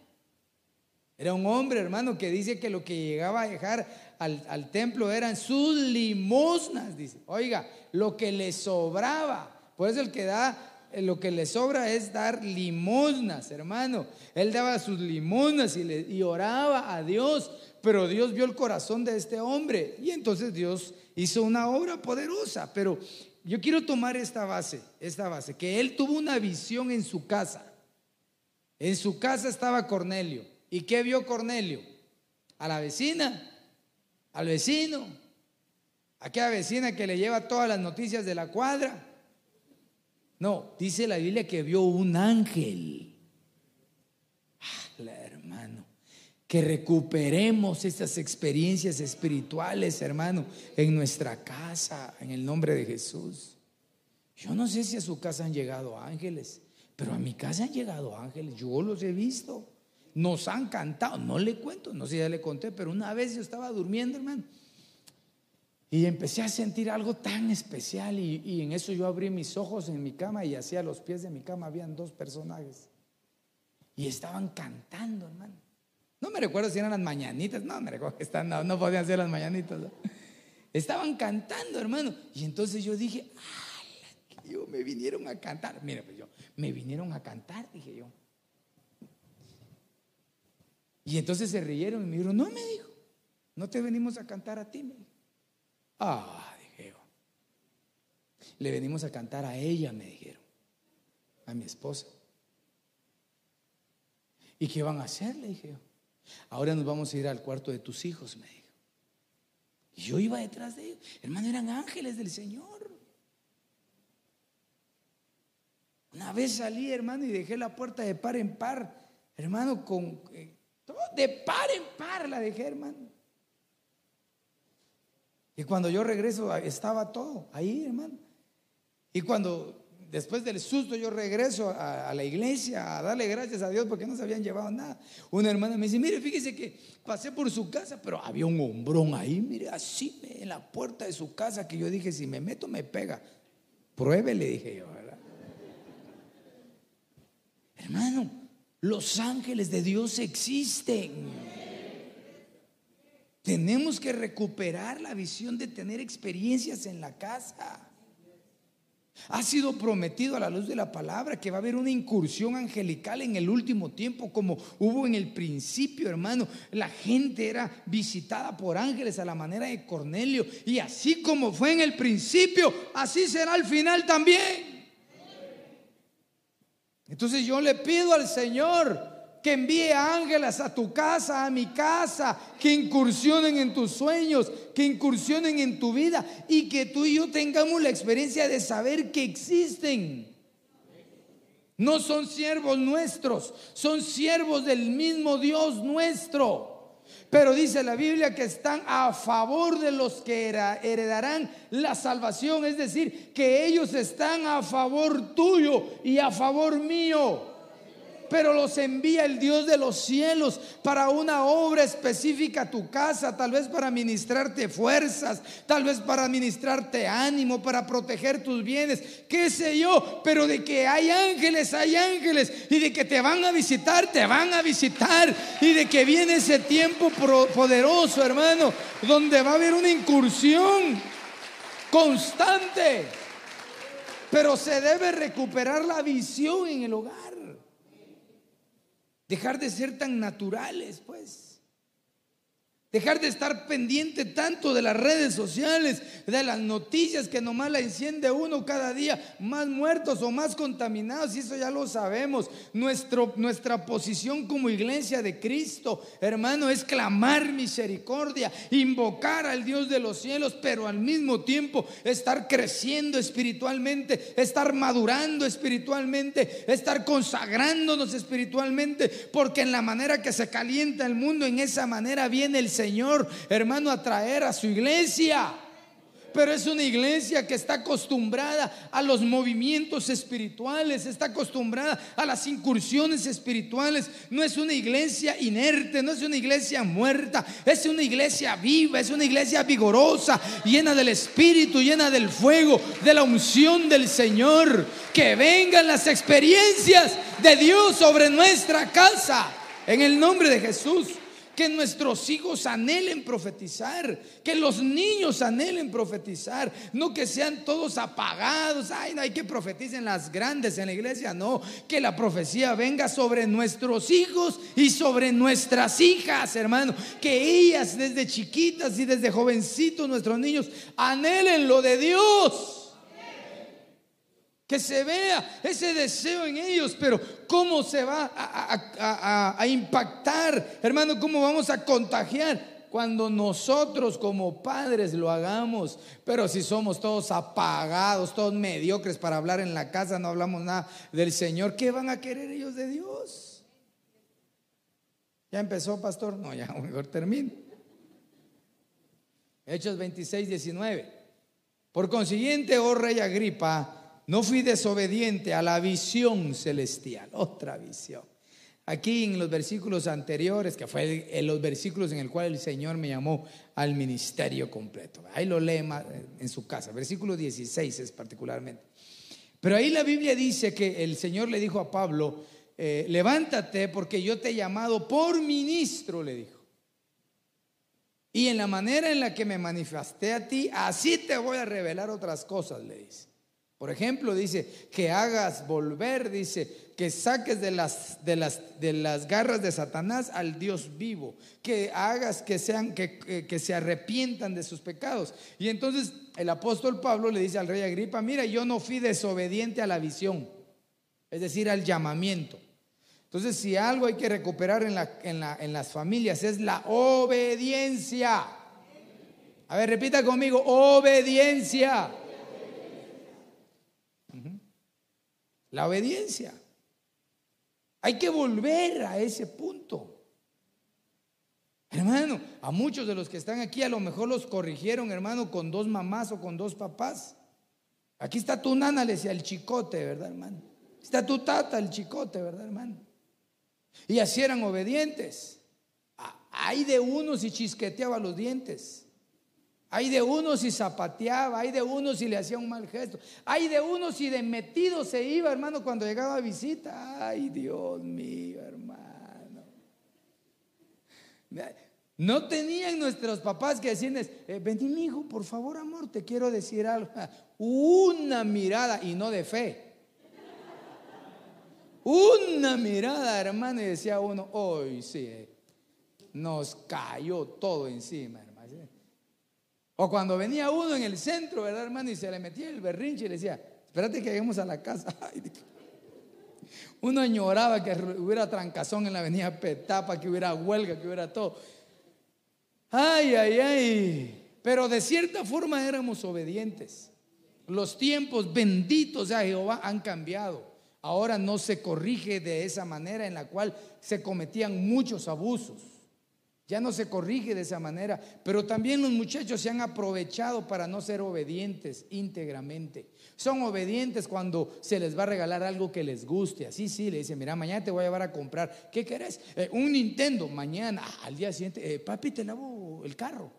Speaker 2: era un hombre, hermano, que dice que lo que llegaba a dejar al, templo eran sus limosnas, dice. Oiga, lo que le sobraba. Por eso el que da, eh, lo que le sobra es dar limosnas, hermano. Él daba sus limosnas y, le, y oraba a Dios, pero Dios vio el corazón de este hombre y entonces Dios hizo una obra poderosa. Pero yo quiero tomar esta base, esta base, que él tuvo una visión en su casa. En su casa estaba Cornelio. ¿Y qué vio Cornelio? A la vecina, al vecino, aquella vecina que le lleva todas las noticias de la cuadra. No, dice la Biblia que vio un ángel. Ah, hermano. que recuperemos estas experiencias espirituales, hermano, en nuestra casa, en el nombre de Jesús. Yo no sé si a su casa han llegado ángeles, pero a mi casa han llegado ángeles, yo los he visto. Nos han cantado, no le cuento, no sé si ya le conté, pero una vez yo estaba durmiendo, hermano, y empecé a sentir algo tan especial y, en eso yo abrí mis ojos en mi cama y hacia los pies de mi cama habían dos personajes. Y estaban cantando, hermano. No me recuerdo si eran las mañanitas, no me recuerdo que están, no, podían ser las mañanitas. Estaban cantando, hermano. Y entonces yo dije, ¡ay! Yo me vinieron a cantar. Mira, pues yo, me vinieron a cantar, dije yo. Y entonces se rieron y me dijeron, no, me dijo, no te venimos a cantar a ti, me dijo. Ah, dije yo. Le venimos a cantar a ella, me dijeron, a mi esposa. ¿Y qué van a hacer? Le dije yo. Ahora nos vamos a ir al cuarto de tus hijos, me dijo. Y yo iba detrás de ellos. Hermano, eran ángeles del Señor. Una vez salí, hermano, y dejé la puerta de par en par. Hermano, con eh, de par en par la dejé, hermano. Y cuando yo regreso, estaba todo ahí, hermano. Y cuando después del susto yo regreso a, la iglesia a darle gracias a Dios porque no se habían llevado nada. Una hermana me dice, mire, fíjese que pasé por su casa, pero había un hombrón ahí, mire, así en la puerta de su casa que yo dije, si me meto me pega. Pruebe, le dije yo, ¿verdad? Hermano, los ángeles de Dios existen. Tenemos que recuperar la visión de tener experiencias en la casa. Ha sido prometido a la luz de la palabra que va a haber una incursión angelical en el último tiempo como hubo en el principio, hermano. La gente era visitada por ángeles a la manera de Cornelio. Y así como fue en el principio, así será al final también. Entonces yo le pido al Señor que envíe ángeles a tu casa, a mi casa, que incursionen en tus sueños, que incursionen en tu vida y que tú y yo tengamos la experiencia de saber que existen. No son siervos nuestros, son siervos del mismo Dios nuestro. Pero dice la Biblia que están a favor de los que heredarán la salvación, es decir, que ellos están a favor tuyo y a favor mío pero los envía el Dios de los cielos para una obra específica a tu casa, tal vez para ministrarte fuerzas, tal vez para ministrarte ánimo, para proteger tus bienes, qué sé yo, pero de que hay ángeles, hay ángeles, y de que te van a visitar, te van a visitar, y de que viene ese tiempo poderoso, hermano, donde va a haber una incursión constante. Pero se debe recuperar la visión en el hogar. Dejar de ser tan naturales, pues. Dejar de estar pendiente tanto de las redes sociales, de las noticias que nomás la enciende uno cada día, más muertos o más contaminados, y eso ya lo sabemos. Nuestro, nuestra posición como iglesia de Cristo, hermano, es clamar misericordia, invocar al Dios de los cielos, pero al mismo tiempo estar creciendo espiritualmente, estar madurando espiritualmente, estar consagrándonos espiritualmente, porque en la manera que se calienta el mundo, en esa manera viene el Señor Señor, hermano, a traer a su iglesia. Pero es una iglesia que está acostumbrada a los movimientos espirituales, está acostumbrada a las incursiones espirituales. No es una iglesia inerte, no es una iglesia muerta, es una iglesia viva, es una iglesia vigorosa, llena del Espíritu, llena del fuego, de la unción del Señor. Que vengan las experiencias de Dios sobre nuestra casa, en el nombre de Jesús que nuestros hijos anhelen profetizar, que los niños anhelen profetizar, no que sean todos apagados, ay, no hay que profeticen las grandes en la iglesia, no, que la profecía venga sobre nuestros hijos y sobre nuestras hijas, hermano, que ellas desde chiquitas y desde jovencitos, nuestros niños, anhelen lo de Dios que se vea ese deseo en ellos, pero ¿cómo se va a, impactar? Hermano, ¿cómo vamos a contagiar? Cuando nosotros como padres lo hagamos, pero si somos todos apagados, todos mediocres para hablar en la casa, no hablamos nada del Señor, ¿qué van a querer ellos de Dios? ¿Ya empezó, pastor? No, ya mejor termino. Hechos 26, 19. Por consiguiente, oh rey Agripa, no fui desobediente a la visión celestial, otra visión. Aquí en los versículos anteriores, que fue en los versículos en el cual el Señor me llamó al ministerio completo. Ahí lo lee en su casa, versículo 16 es particularmente. Pero ahí la Biblia dice que el Señor le dijo a Pablo, eh, levántate porque yo te he llamado por ministro, le dijo. Y en la manera en la que me manifesté a ti, así te voy a revelar otras cosas, le dice. Por ejemplo, dice, que hagas volver, dice, que saques de las, de las, de las garras de Satanás al Dios vivo, que hagas que, sean, que, que, se arrepientan de sus pecados. Y entonces el apóstol Pablo le dice al rey Agripa, mira, yo no fui desobediente a la visión, es decir, al llamamiento. Entonces, si algo hay que recuperar en, la, en, la, en las familias es la obediencia. A ver, repita conmigo, obediencia. La obediencia. Hay que volver a ese punto. Hermano, a muchos de los que están aquí a lo mejor los corrigieron, hermano, con dos mamás o con dos papás. Aquí está tu nana, le decía el chicote, ¿verdad, hermano? Está tu tata, el chicote, ¿verdad, hermano? Y así eran obedientes. Hay de uno si chisqueteaba los dientes. Hay de uno si zapateaba, hay de uno si le hacía un mal gesto, hay de uno si de metido se iba, hermano, cuando llegaba a visita. Ay, Dios mío, hermano. No tenían nuestros papás que decirles, eh, vení, mi hijo, por favor, amor, te quiero decir algo. Una mirada y no de fe. Una mirada, hermano, y decía uno, hoy sí, nos cayó todo encima, hermano. O cuando venía uno en el centro, ¿verdad, hermano? Y se le metía el berrinche y le decía, espérate que lleguemos a la casa. uno añoraba que hubiera trancazón en la avenida Petapa, que hubiera huelga, que hubiera todo. Ay, ay, ay. Pero de cierta forma éramos obedientes. Los tiempos benditos de Jehová han cambiado. Ahora no se corrige de esa manera en la cual se cometían muchos abusos. Ya no se corrige de esa manera, pero también los muchachos se han aprovechado para no ser obedientes íntegramente. Son obedientes cuando se les va a regalar algo que les guste. Así sí, le dice, mira, mañana te voy a llevar a comprar. ¿Qué querés? Eh, un Nintendo. Mañana, ah, al día siguiente, eh, papi, te lavo el carro.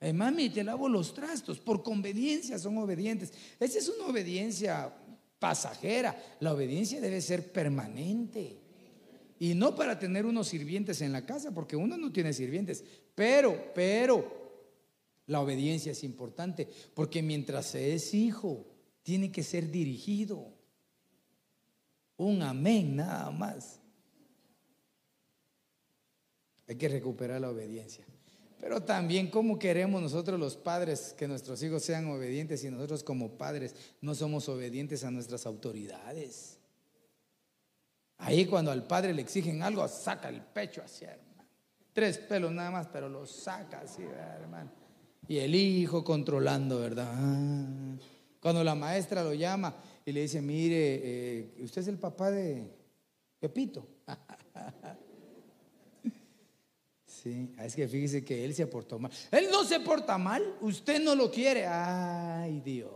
Speaker 2: Eh, mami, te lavo los trastos. Por conveniencia son obedientes. Esa es una obediencia pasajera. La obediencia debe ser permanente. Y no para tener unos sirvientes en la casa, porque uno no tiene sirvientes. Pero, pero, la obediencia es importante, porque mientras es hijo, tiene que ser dirigido. Un amén nada más. Hay que recuperar la obediencia. Pero también cómo queremos nosotros los padres que nuestros hijos sean obedientes y nosotros como padres no somos obedientes a nuestras autoridades. Ahí cuando al padre le exigen algo, saca el pecho así, hermano. Tres pelos nada más, pero lo saca así, hermano. Y el hijo controlando, ¿verdad? Ah. Cuando la maestra lo llama y le dice, mire, eh, usted es el papá de Pepito. Sí, es que fíjese que él se portó mal. Él no se porta mal, usted no lo quiere. Ay, Dios.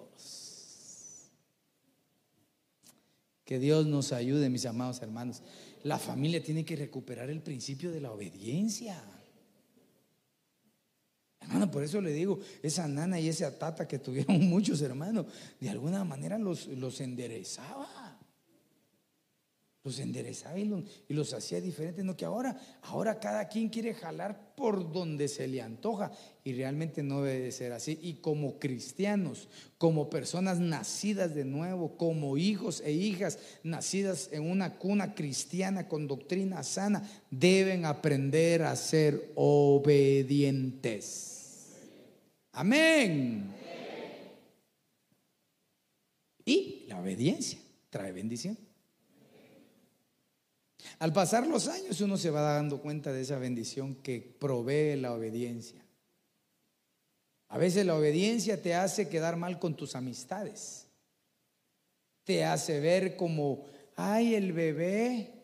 Speaker 2: Que Dios nos ayude, mis amados hermanos. La familia tiene que recuperar el principio de la obediencia. Hermano, por eso le digo, esa nana y esa tata que tuvieron muchos hermanos, de alguna manera los, los enderezaba los enderezaba y los, hacía diferentes, no que ahora, ahora cada quien quiere jalar por donde se le antoja y realmente no debe ser así. Y como cristianos, como personas nacidas de nuevo, como hijos e hijas nacidas en una cuna cristiana con doctrina sana, deben aprender a ser obedientes. Amén. Y la obediencia trae bendición. Al pasar los años uno se va dando cuenta de esa bendición que provee la obediencia. A veces la obediencia te hace quedar mal con tus amistades. Te hace ver como, ay, el bebé,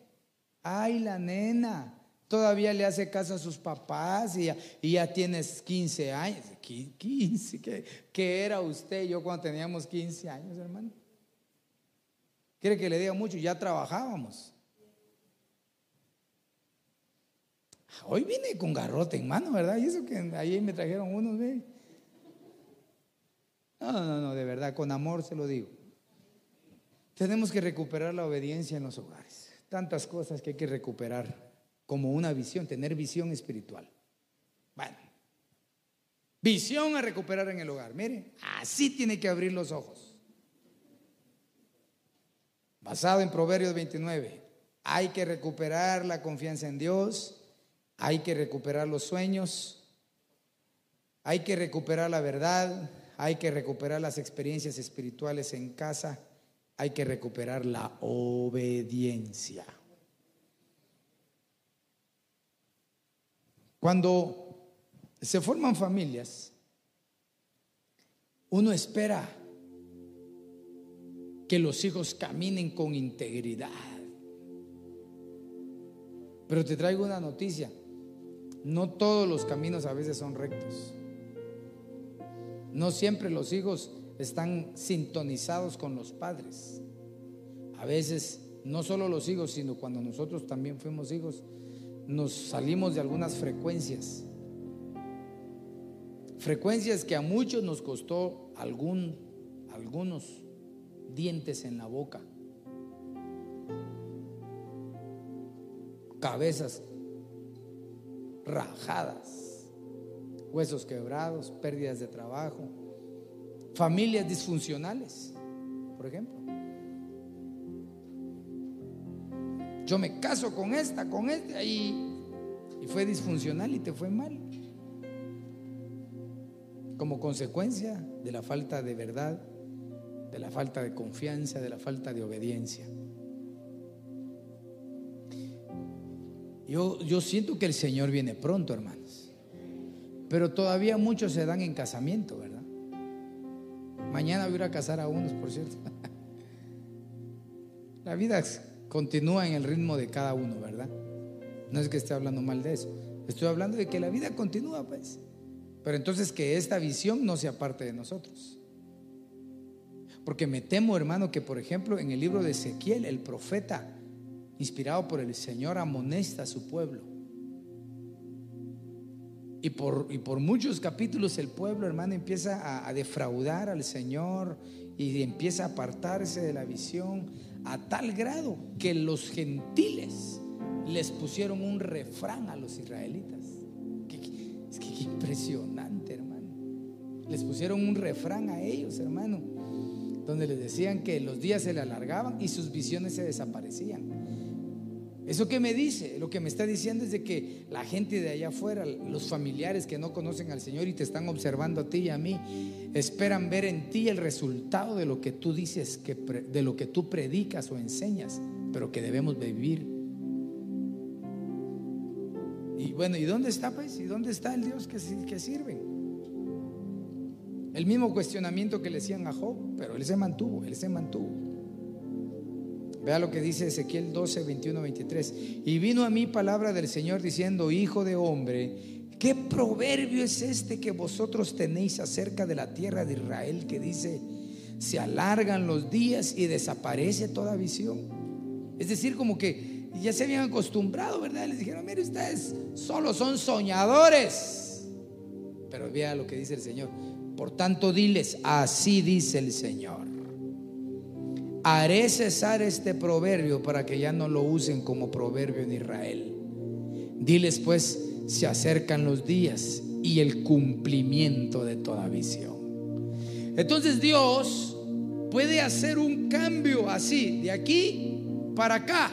Speaker 2: Ay, la nena. Todavía le hace caso a sus papás y ya, tienes 15 años. 15, ¿qué, ¿qué, era usted yo cuando teníamos 15 años, hermano? ¿Quiere que le diga mucho? Ya trabajábamos. Hoy vine con garrote en mano, ¿verdad? Y eso que ahí me trajeron unos, ¿ve? No, no, no, de verdad, con amor se lo digo. Tenemos que recuperar la obediencia en los hogares. Tantas cosas que hay que recuperar como una visión, tener visión espiritual. Bueno, visión a recuperar en el hogar. Mire, así tiene que abrir los ojos. Basado en Proverbios 29, hay que recuperar la confianza en Dios, hay que recuperar los sueños, hay que recuperar la verdad, hay que recuperar las experiencias espirituales en casa, hay que recuperar la obediencia. Cuando se forman familias, uno espera que los hijos caminen con integridad. Pero te traigo una noticia. No todos los caminos a veces son rectos. No siempre los hijos están sintonizados con los padres. A veces, no solo los hijos, sino cuando nosotros también fuimos hijos, nos salimos de algunas frecuencias. Frecuencias que a muchos nos costó algún, algunos dientes en la boca. Cabezas rajadas, huesos quebrados, pérdidas de trabajo, familias disfuncionales, por ejemplo. Yo me caso con esta, con este, y, y fue disfuncional y te fue mal. Como consecuencia de la falta de verdad, de la falta de confianza, de la falta de obediencia. Yo, yo siento que el Señor viene pronto, hermanos. Pero todavía muchos se dan en casamiento, ¿verdad? Mañana voy a ir a casar a unos, por cierto. La vida continúa en el ritmo de cada uno, ¿verdad? No es que esté hablando mal de eso. Estoy hablando de que la vida continúa, pues. Pero entonces que esta visión no sea parte de nosotros. Porque me temo, hermano, que por ejemplo en el libro de Ezequiel, el profeta inspirado por el Señor, amonesta a su pueblo. Y por, y por muchos capítulos el pueblo, hermano, empieza a, defraudar al Señor y empieza a apartarse de la visión a tal grado que los gentiles les pusieron un refrán a los israelitas. Es que impresionante, hermano. Les pusieron un refrán a ellos, hermano, donde les decían que los días se le alargaban y sus visiones se desaparecían. ¿Eso qué me dice? Lo que me está diciendo es de que la gente de allá afuera, los familiares que no conocen al Señor y te están observando a ti y a mí, esperan ver en ti el resultado de lo que tú dices, que, de lo que tú predicas o enseñas, pero que debemos vivir. Y bueno, ¿y dónde está pues? ¿Y dónde está el Dios que, que sirve? El mismo cuestionamiento que le decían a Job, pero él se mantuvo, él se mantuvo. Vea lo que dice Ezequiel 12, 21, 23. Y vino a mí palabra del Señor diciendo, hijo de hombre, ¿qué proverbio es este que vosotros tenéis acerca de la tierra de Israel que dice, se alargan los días y desaparece toda visión? Es decir, como que ya se habían acostumbrado, ¿verdad? Les dijeron, mire, ustedes solo son soñadores. Pero vea lo que dice el Señor. Por tanto, diles, así dice el Señor haré cesar este proverbio para que ya no lo usen como proverbio en Israel. Diles pues, se acercan los días y el cumplimiento de toda visión. Entonces Dios puede hacer un cambio así, de aquí para acá.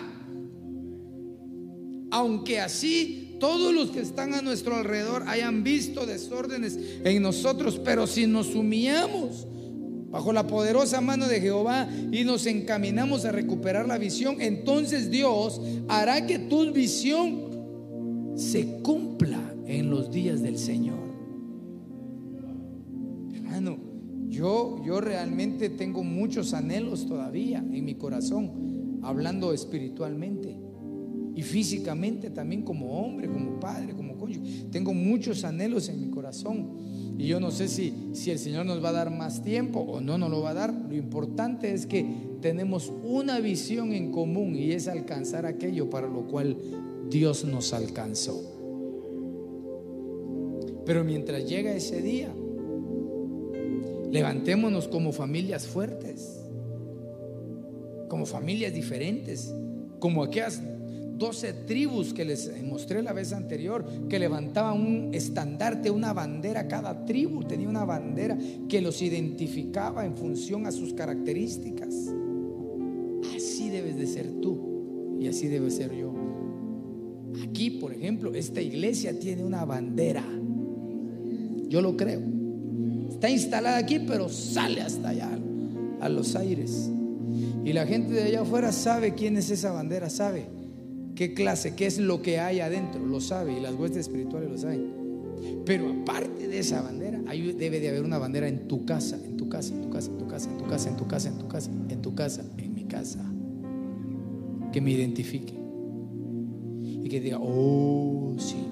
Speaker 2: Aunque así todos los que están a nuestro alrededor hayan visto desórdenes en nosotros, pero si nos humillamos, bajo la poderosa mano de Jehová y nos encaminamos a recuperar la visión, entonces Dios hará que tu visión se cumpla en los días del Señor. Hermano, yo, yo realmente tengo muchos anhelos todavía en mi corazón, hablando espiritualmente. y físicamente también como hombre, como padre, como Tengo muchos anhelos en mi corazón. Y yo no sé si, si el Señor nos va a dar más tiempo o no nos lo va a dar. Lo importante es que tenemos una visión en común y es alcanzar aquello para lo cual Dios nos alcanzó. Pero mientras llega ese día, levantémonos como familias fuertes, como familias diferentes, como aquellas 12 tribus que les mostré la vez anterior, que levantaban un estandarte, una bandera, cada tribu tenía una bandera que los identificaba en función a sus características. Así debes de ser tú y así debe ser yo. Aquí, por ejemplo, esta iglesia tiene una bandera. Yo lo creo. Está instalada aquí, pero sale hasta allá, a los aires. Y la gente de allá afuera sabe quién es esa bandera, sabe qué clase, qué es lo que hay adentro, lo sabe y las huestes espirituales lo saben. Pero aparte de esa bandera, debe de haber una bandera en tu casa, en tu casa, en tu casa, en tu casa, en tu casa, en tu casa, en tu casa, en tu casa, en mi casa, que me identifique. Y que diga, oh, sí.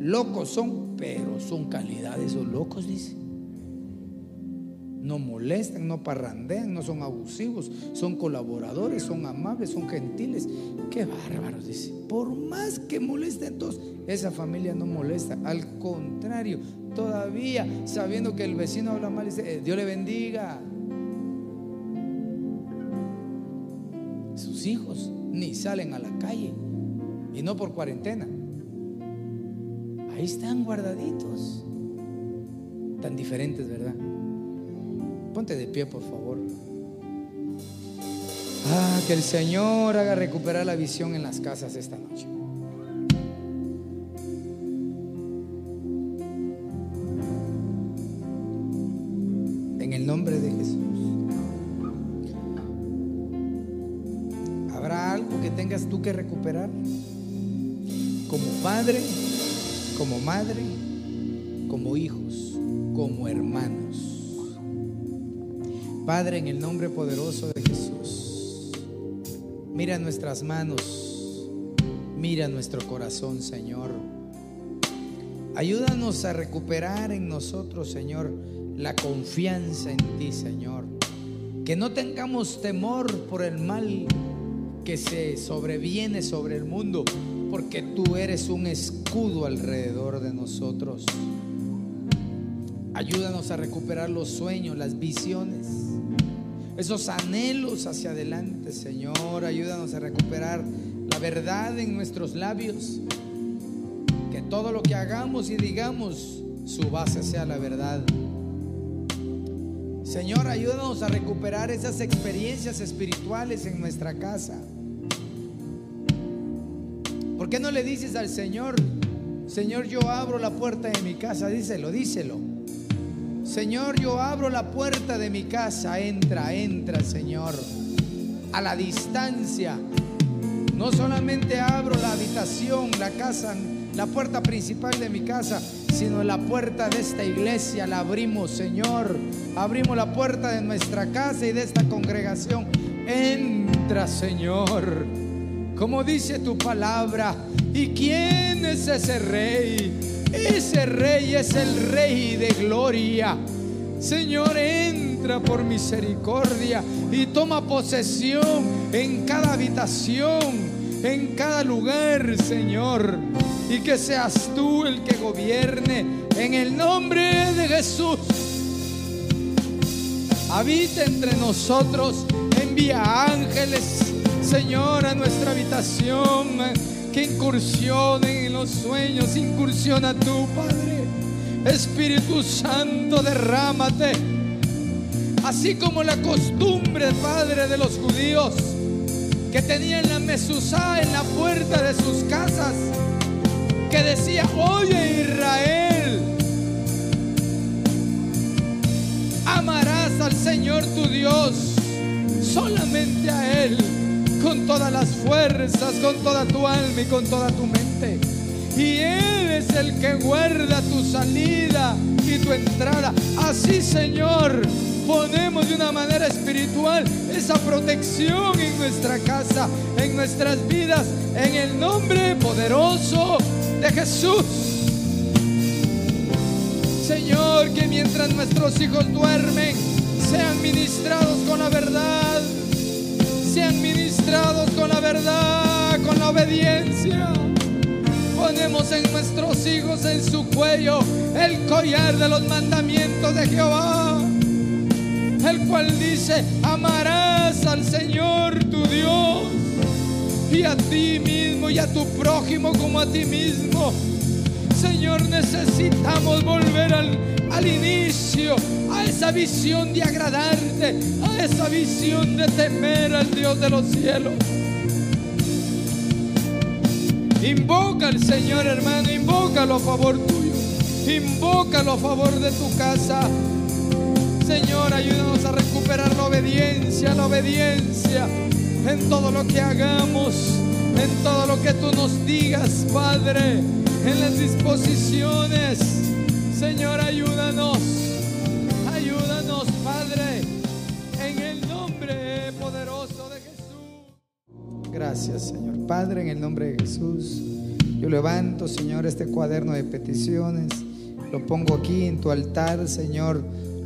Speaker 2: Locos son, pero son calidades o locos, dice no molestan, no parrandean, no son abusivos, son colaboradores, son amables, son gentiles. Qué bárbaros, dice. Por más que molesten todos, esa familia no molesta. Al contrario, todavía sabiendo que el vecino habla mal, dice, eh, Dios le bendiga. Sus hijos ni salen a la calle y no por cuarentena. Ahí están guardaditos. Tan diferentes, ¿verdad? Ponte de pie, por favor. Ah, que el Señor haga recuperar la visión en las casas esta noche. En el nombre de Jesús. ¿Habrá algo que tengas tú que recuperar? Como padre, como madre, como hijos, como hermanos. Padre, en el nombre poderoso de Jesús, mira nuestras manos, mira nuestro corazón, Señor. Ayúdanos a recuperar en nosotros, Señor, la confianza en ti, Señor. Que no tengamos temor por el mal que se sobreviene sobre el mundo, porque tú eres un escudo alrededor de nosotros. Ayúdanos a recuperar los sueños, las visiones esos anhelos hacia adelante, Señor. Ayúdanos a recuperar la verdad en nuestros labios. Que todo lo que hagamos y digamos, su base sea la verdad. Señor, ayúdanos a recuperar esas experiencias espirituales en nuestra casa. ¿Por qué no le dices al Señor, Señor, yo abro la puerta de mi casa? Díselo, díselo. Señor, yo abro la puerta de mi casa, entra, entra, Señor, a la distancia. No solamente abro la habitación, la casa, la puerta principal de mi casa, sino la puerta de esta iglesia la abrimos, Señor. Abrimos la puerta de nuestra casa y de esta congregación. Entra, Señor. Como dice tu palabra, ¿y quién es ese rey? Ese rey es el rey de gloria. Señor, entra por misericordia y toma posesión en cada habitación, en cada lugar, Señor. Y que seas tú el que gobierne en el nombre de Jesús. Habita entre nosotros, envía ángeles, Señor, a nuestra habitación que en los sueños, incursiona tú, Padre. Espíritu Santo, derrámate. Así como la costumbre, Padre, de los judíos que tenían la mesuzá en la puerta de sus casas, que decía, oye Israel, amarás al Señor tu Dios, solamente a Él con todas las fuerzas, con toda tu alma y con toda tu mente. y Él es el que guarda tu salida y tu entrada. Así, Señor, ponemos de una manera espiritual esa protección en nuestra casa, en nuestras vidas, en el nombre poderoso de Jesús. Señor, que mientras nuestros hijos duermen, sean ministrados con la verdad, sean ministrados con la verdad, con la obediencia. Ponemos en nuestros hijos en su cuello el collar de los mandamientos de Jehová, el cual dice, amarás al Señor tu Dios y a ti mismo y a tu prójimo como a ti mismo. Señor, necesitamos volver al, al inicio, esa visión de agradarte, a esa visión de temer al Dios de los cielos. Invoca al Señor, hermano, invócalo a favor tuyo, invócalo a favor de tu casa. Señor, ayúdanos a recuperar la obediencia, la obediencia en todo lo que hagamos, en todo lo que tú nos digas, Padre, en las disposiciones. Señor, ayúdanos, Gracias, Señor. Padre, en el nombre de Jesús, yo levanto, Señor, este cuaderno de peticiones, lo pongo aquí en tu altar, Señor,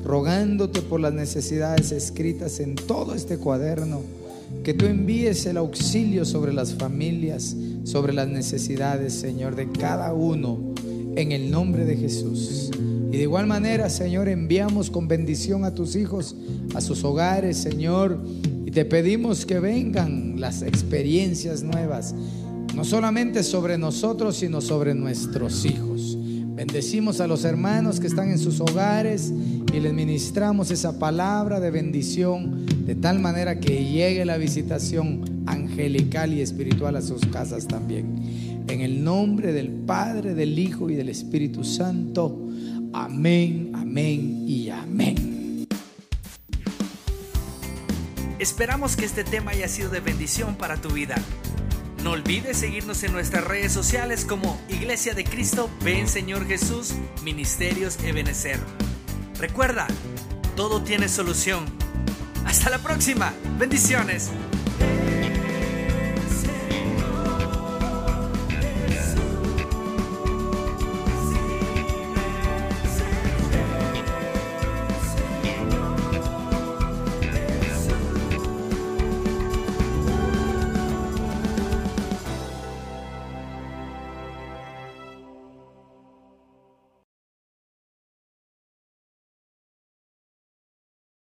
Speaker 2: rogándote por las necesidades escritas en todo este cuaderno que tú envíes el auxilio sobre las familias, sobre las necesidades, Señor, de cada uno, en el nombre de Jesús. Y de igual manera, Señor, enviamos con bendición a tus hijos, a sus hogares, Señor, te pedimos que vengan las experiencias nuevas, no solamente sobre nosotros, sino sobre nuestros hijos. Bendecimos a los hermanos que están en sus hogares y les ministramos esa palabra de bendición de tal manera que llegue la visitación angelical y espiritual a sus casas también. En el nombre del Padre, del Hijo y del Espíritu Santo. Amén, amén y amén.
Speaker 1: Esperamos que este tema haya sido de bendición para tu vida. No olvides seguirnos en nuestras redes sociales como Iglesia de Cristo, Ven Señor Jesús, Ministerios Ebenecer. Recuerda, todo tiene solución. Hasta la próxima. Bendiciones.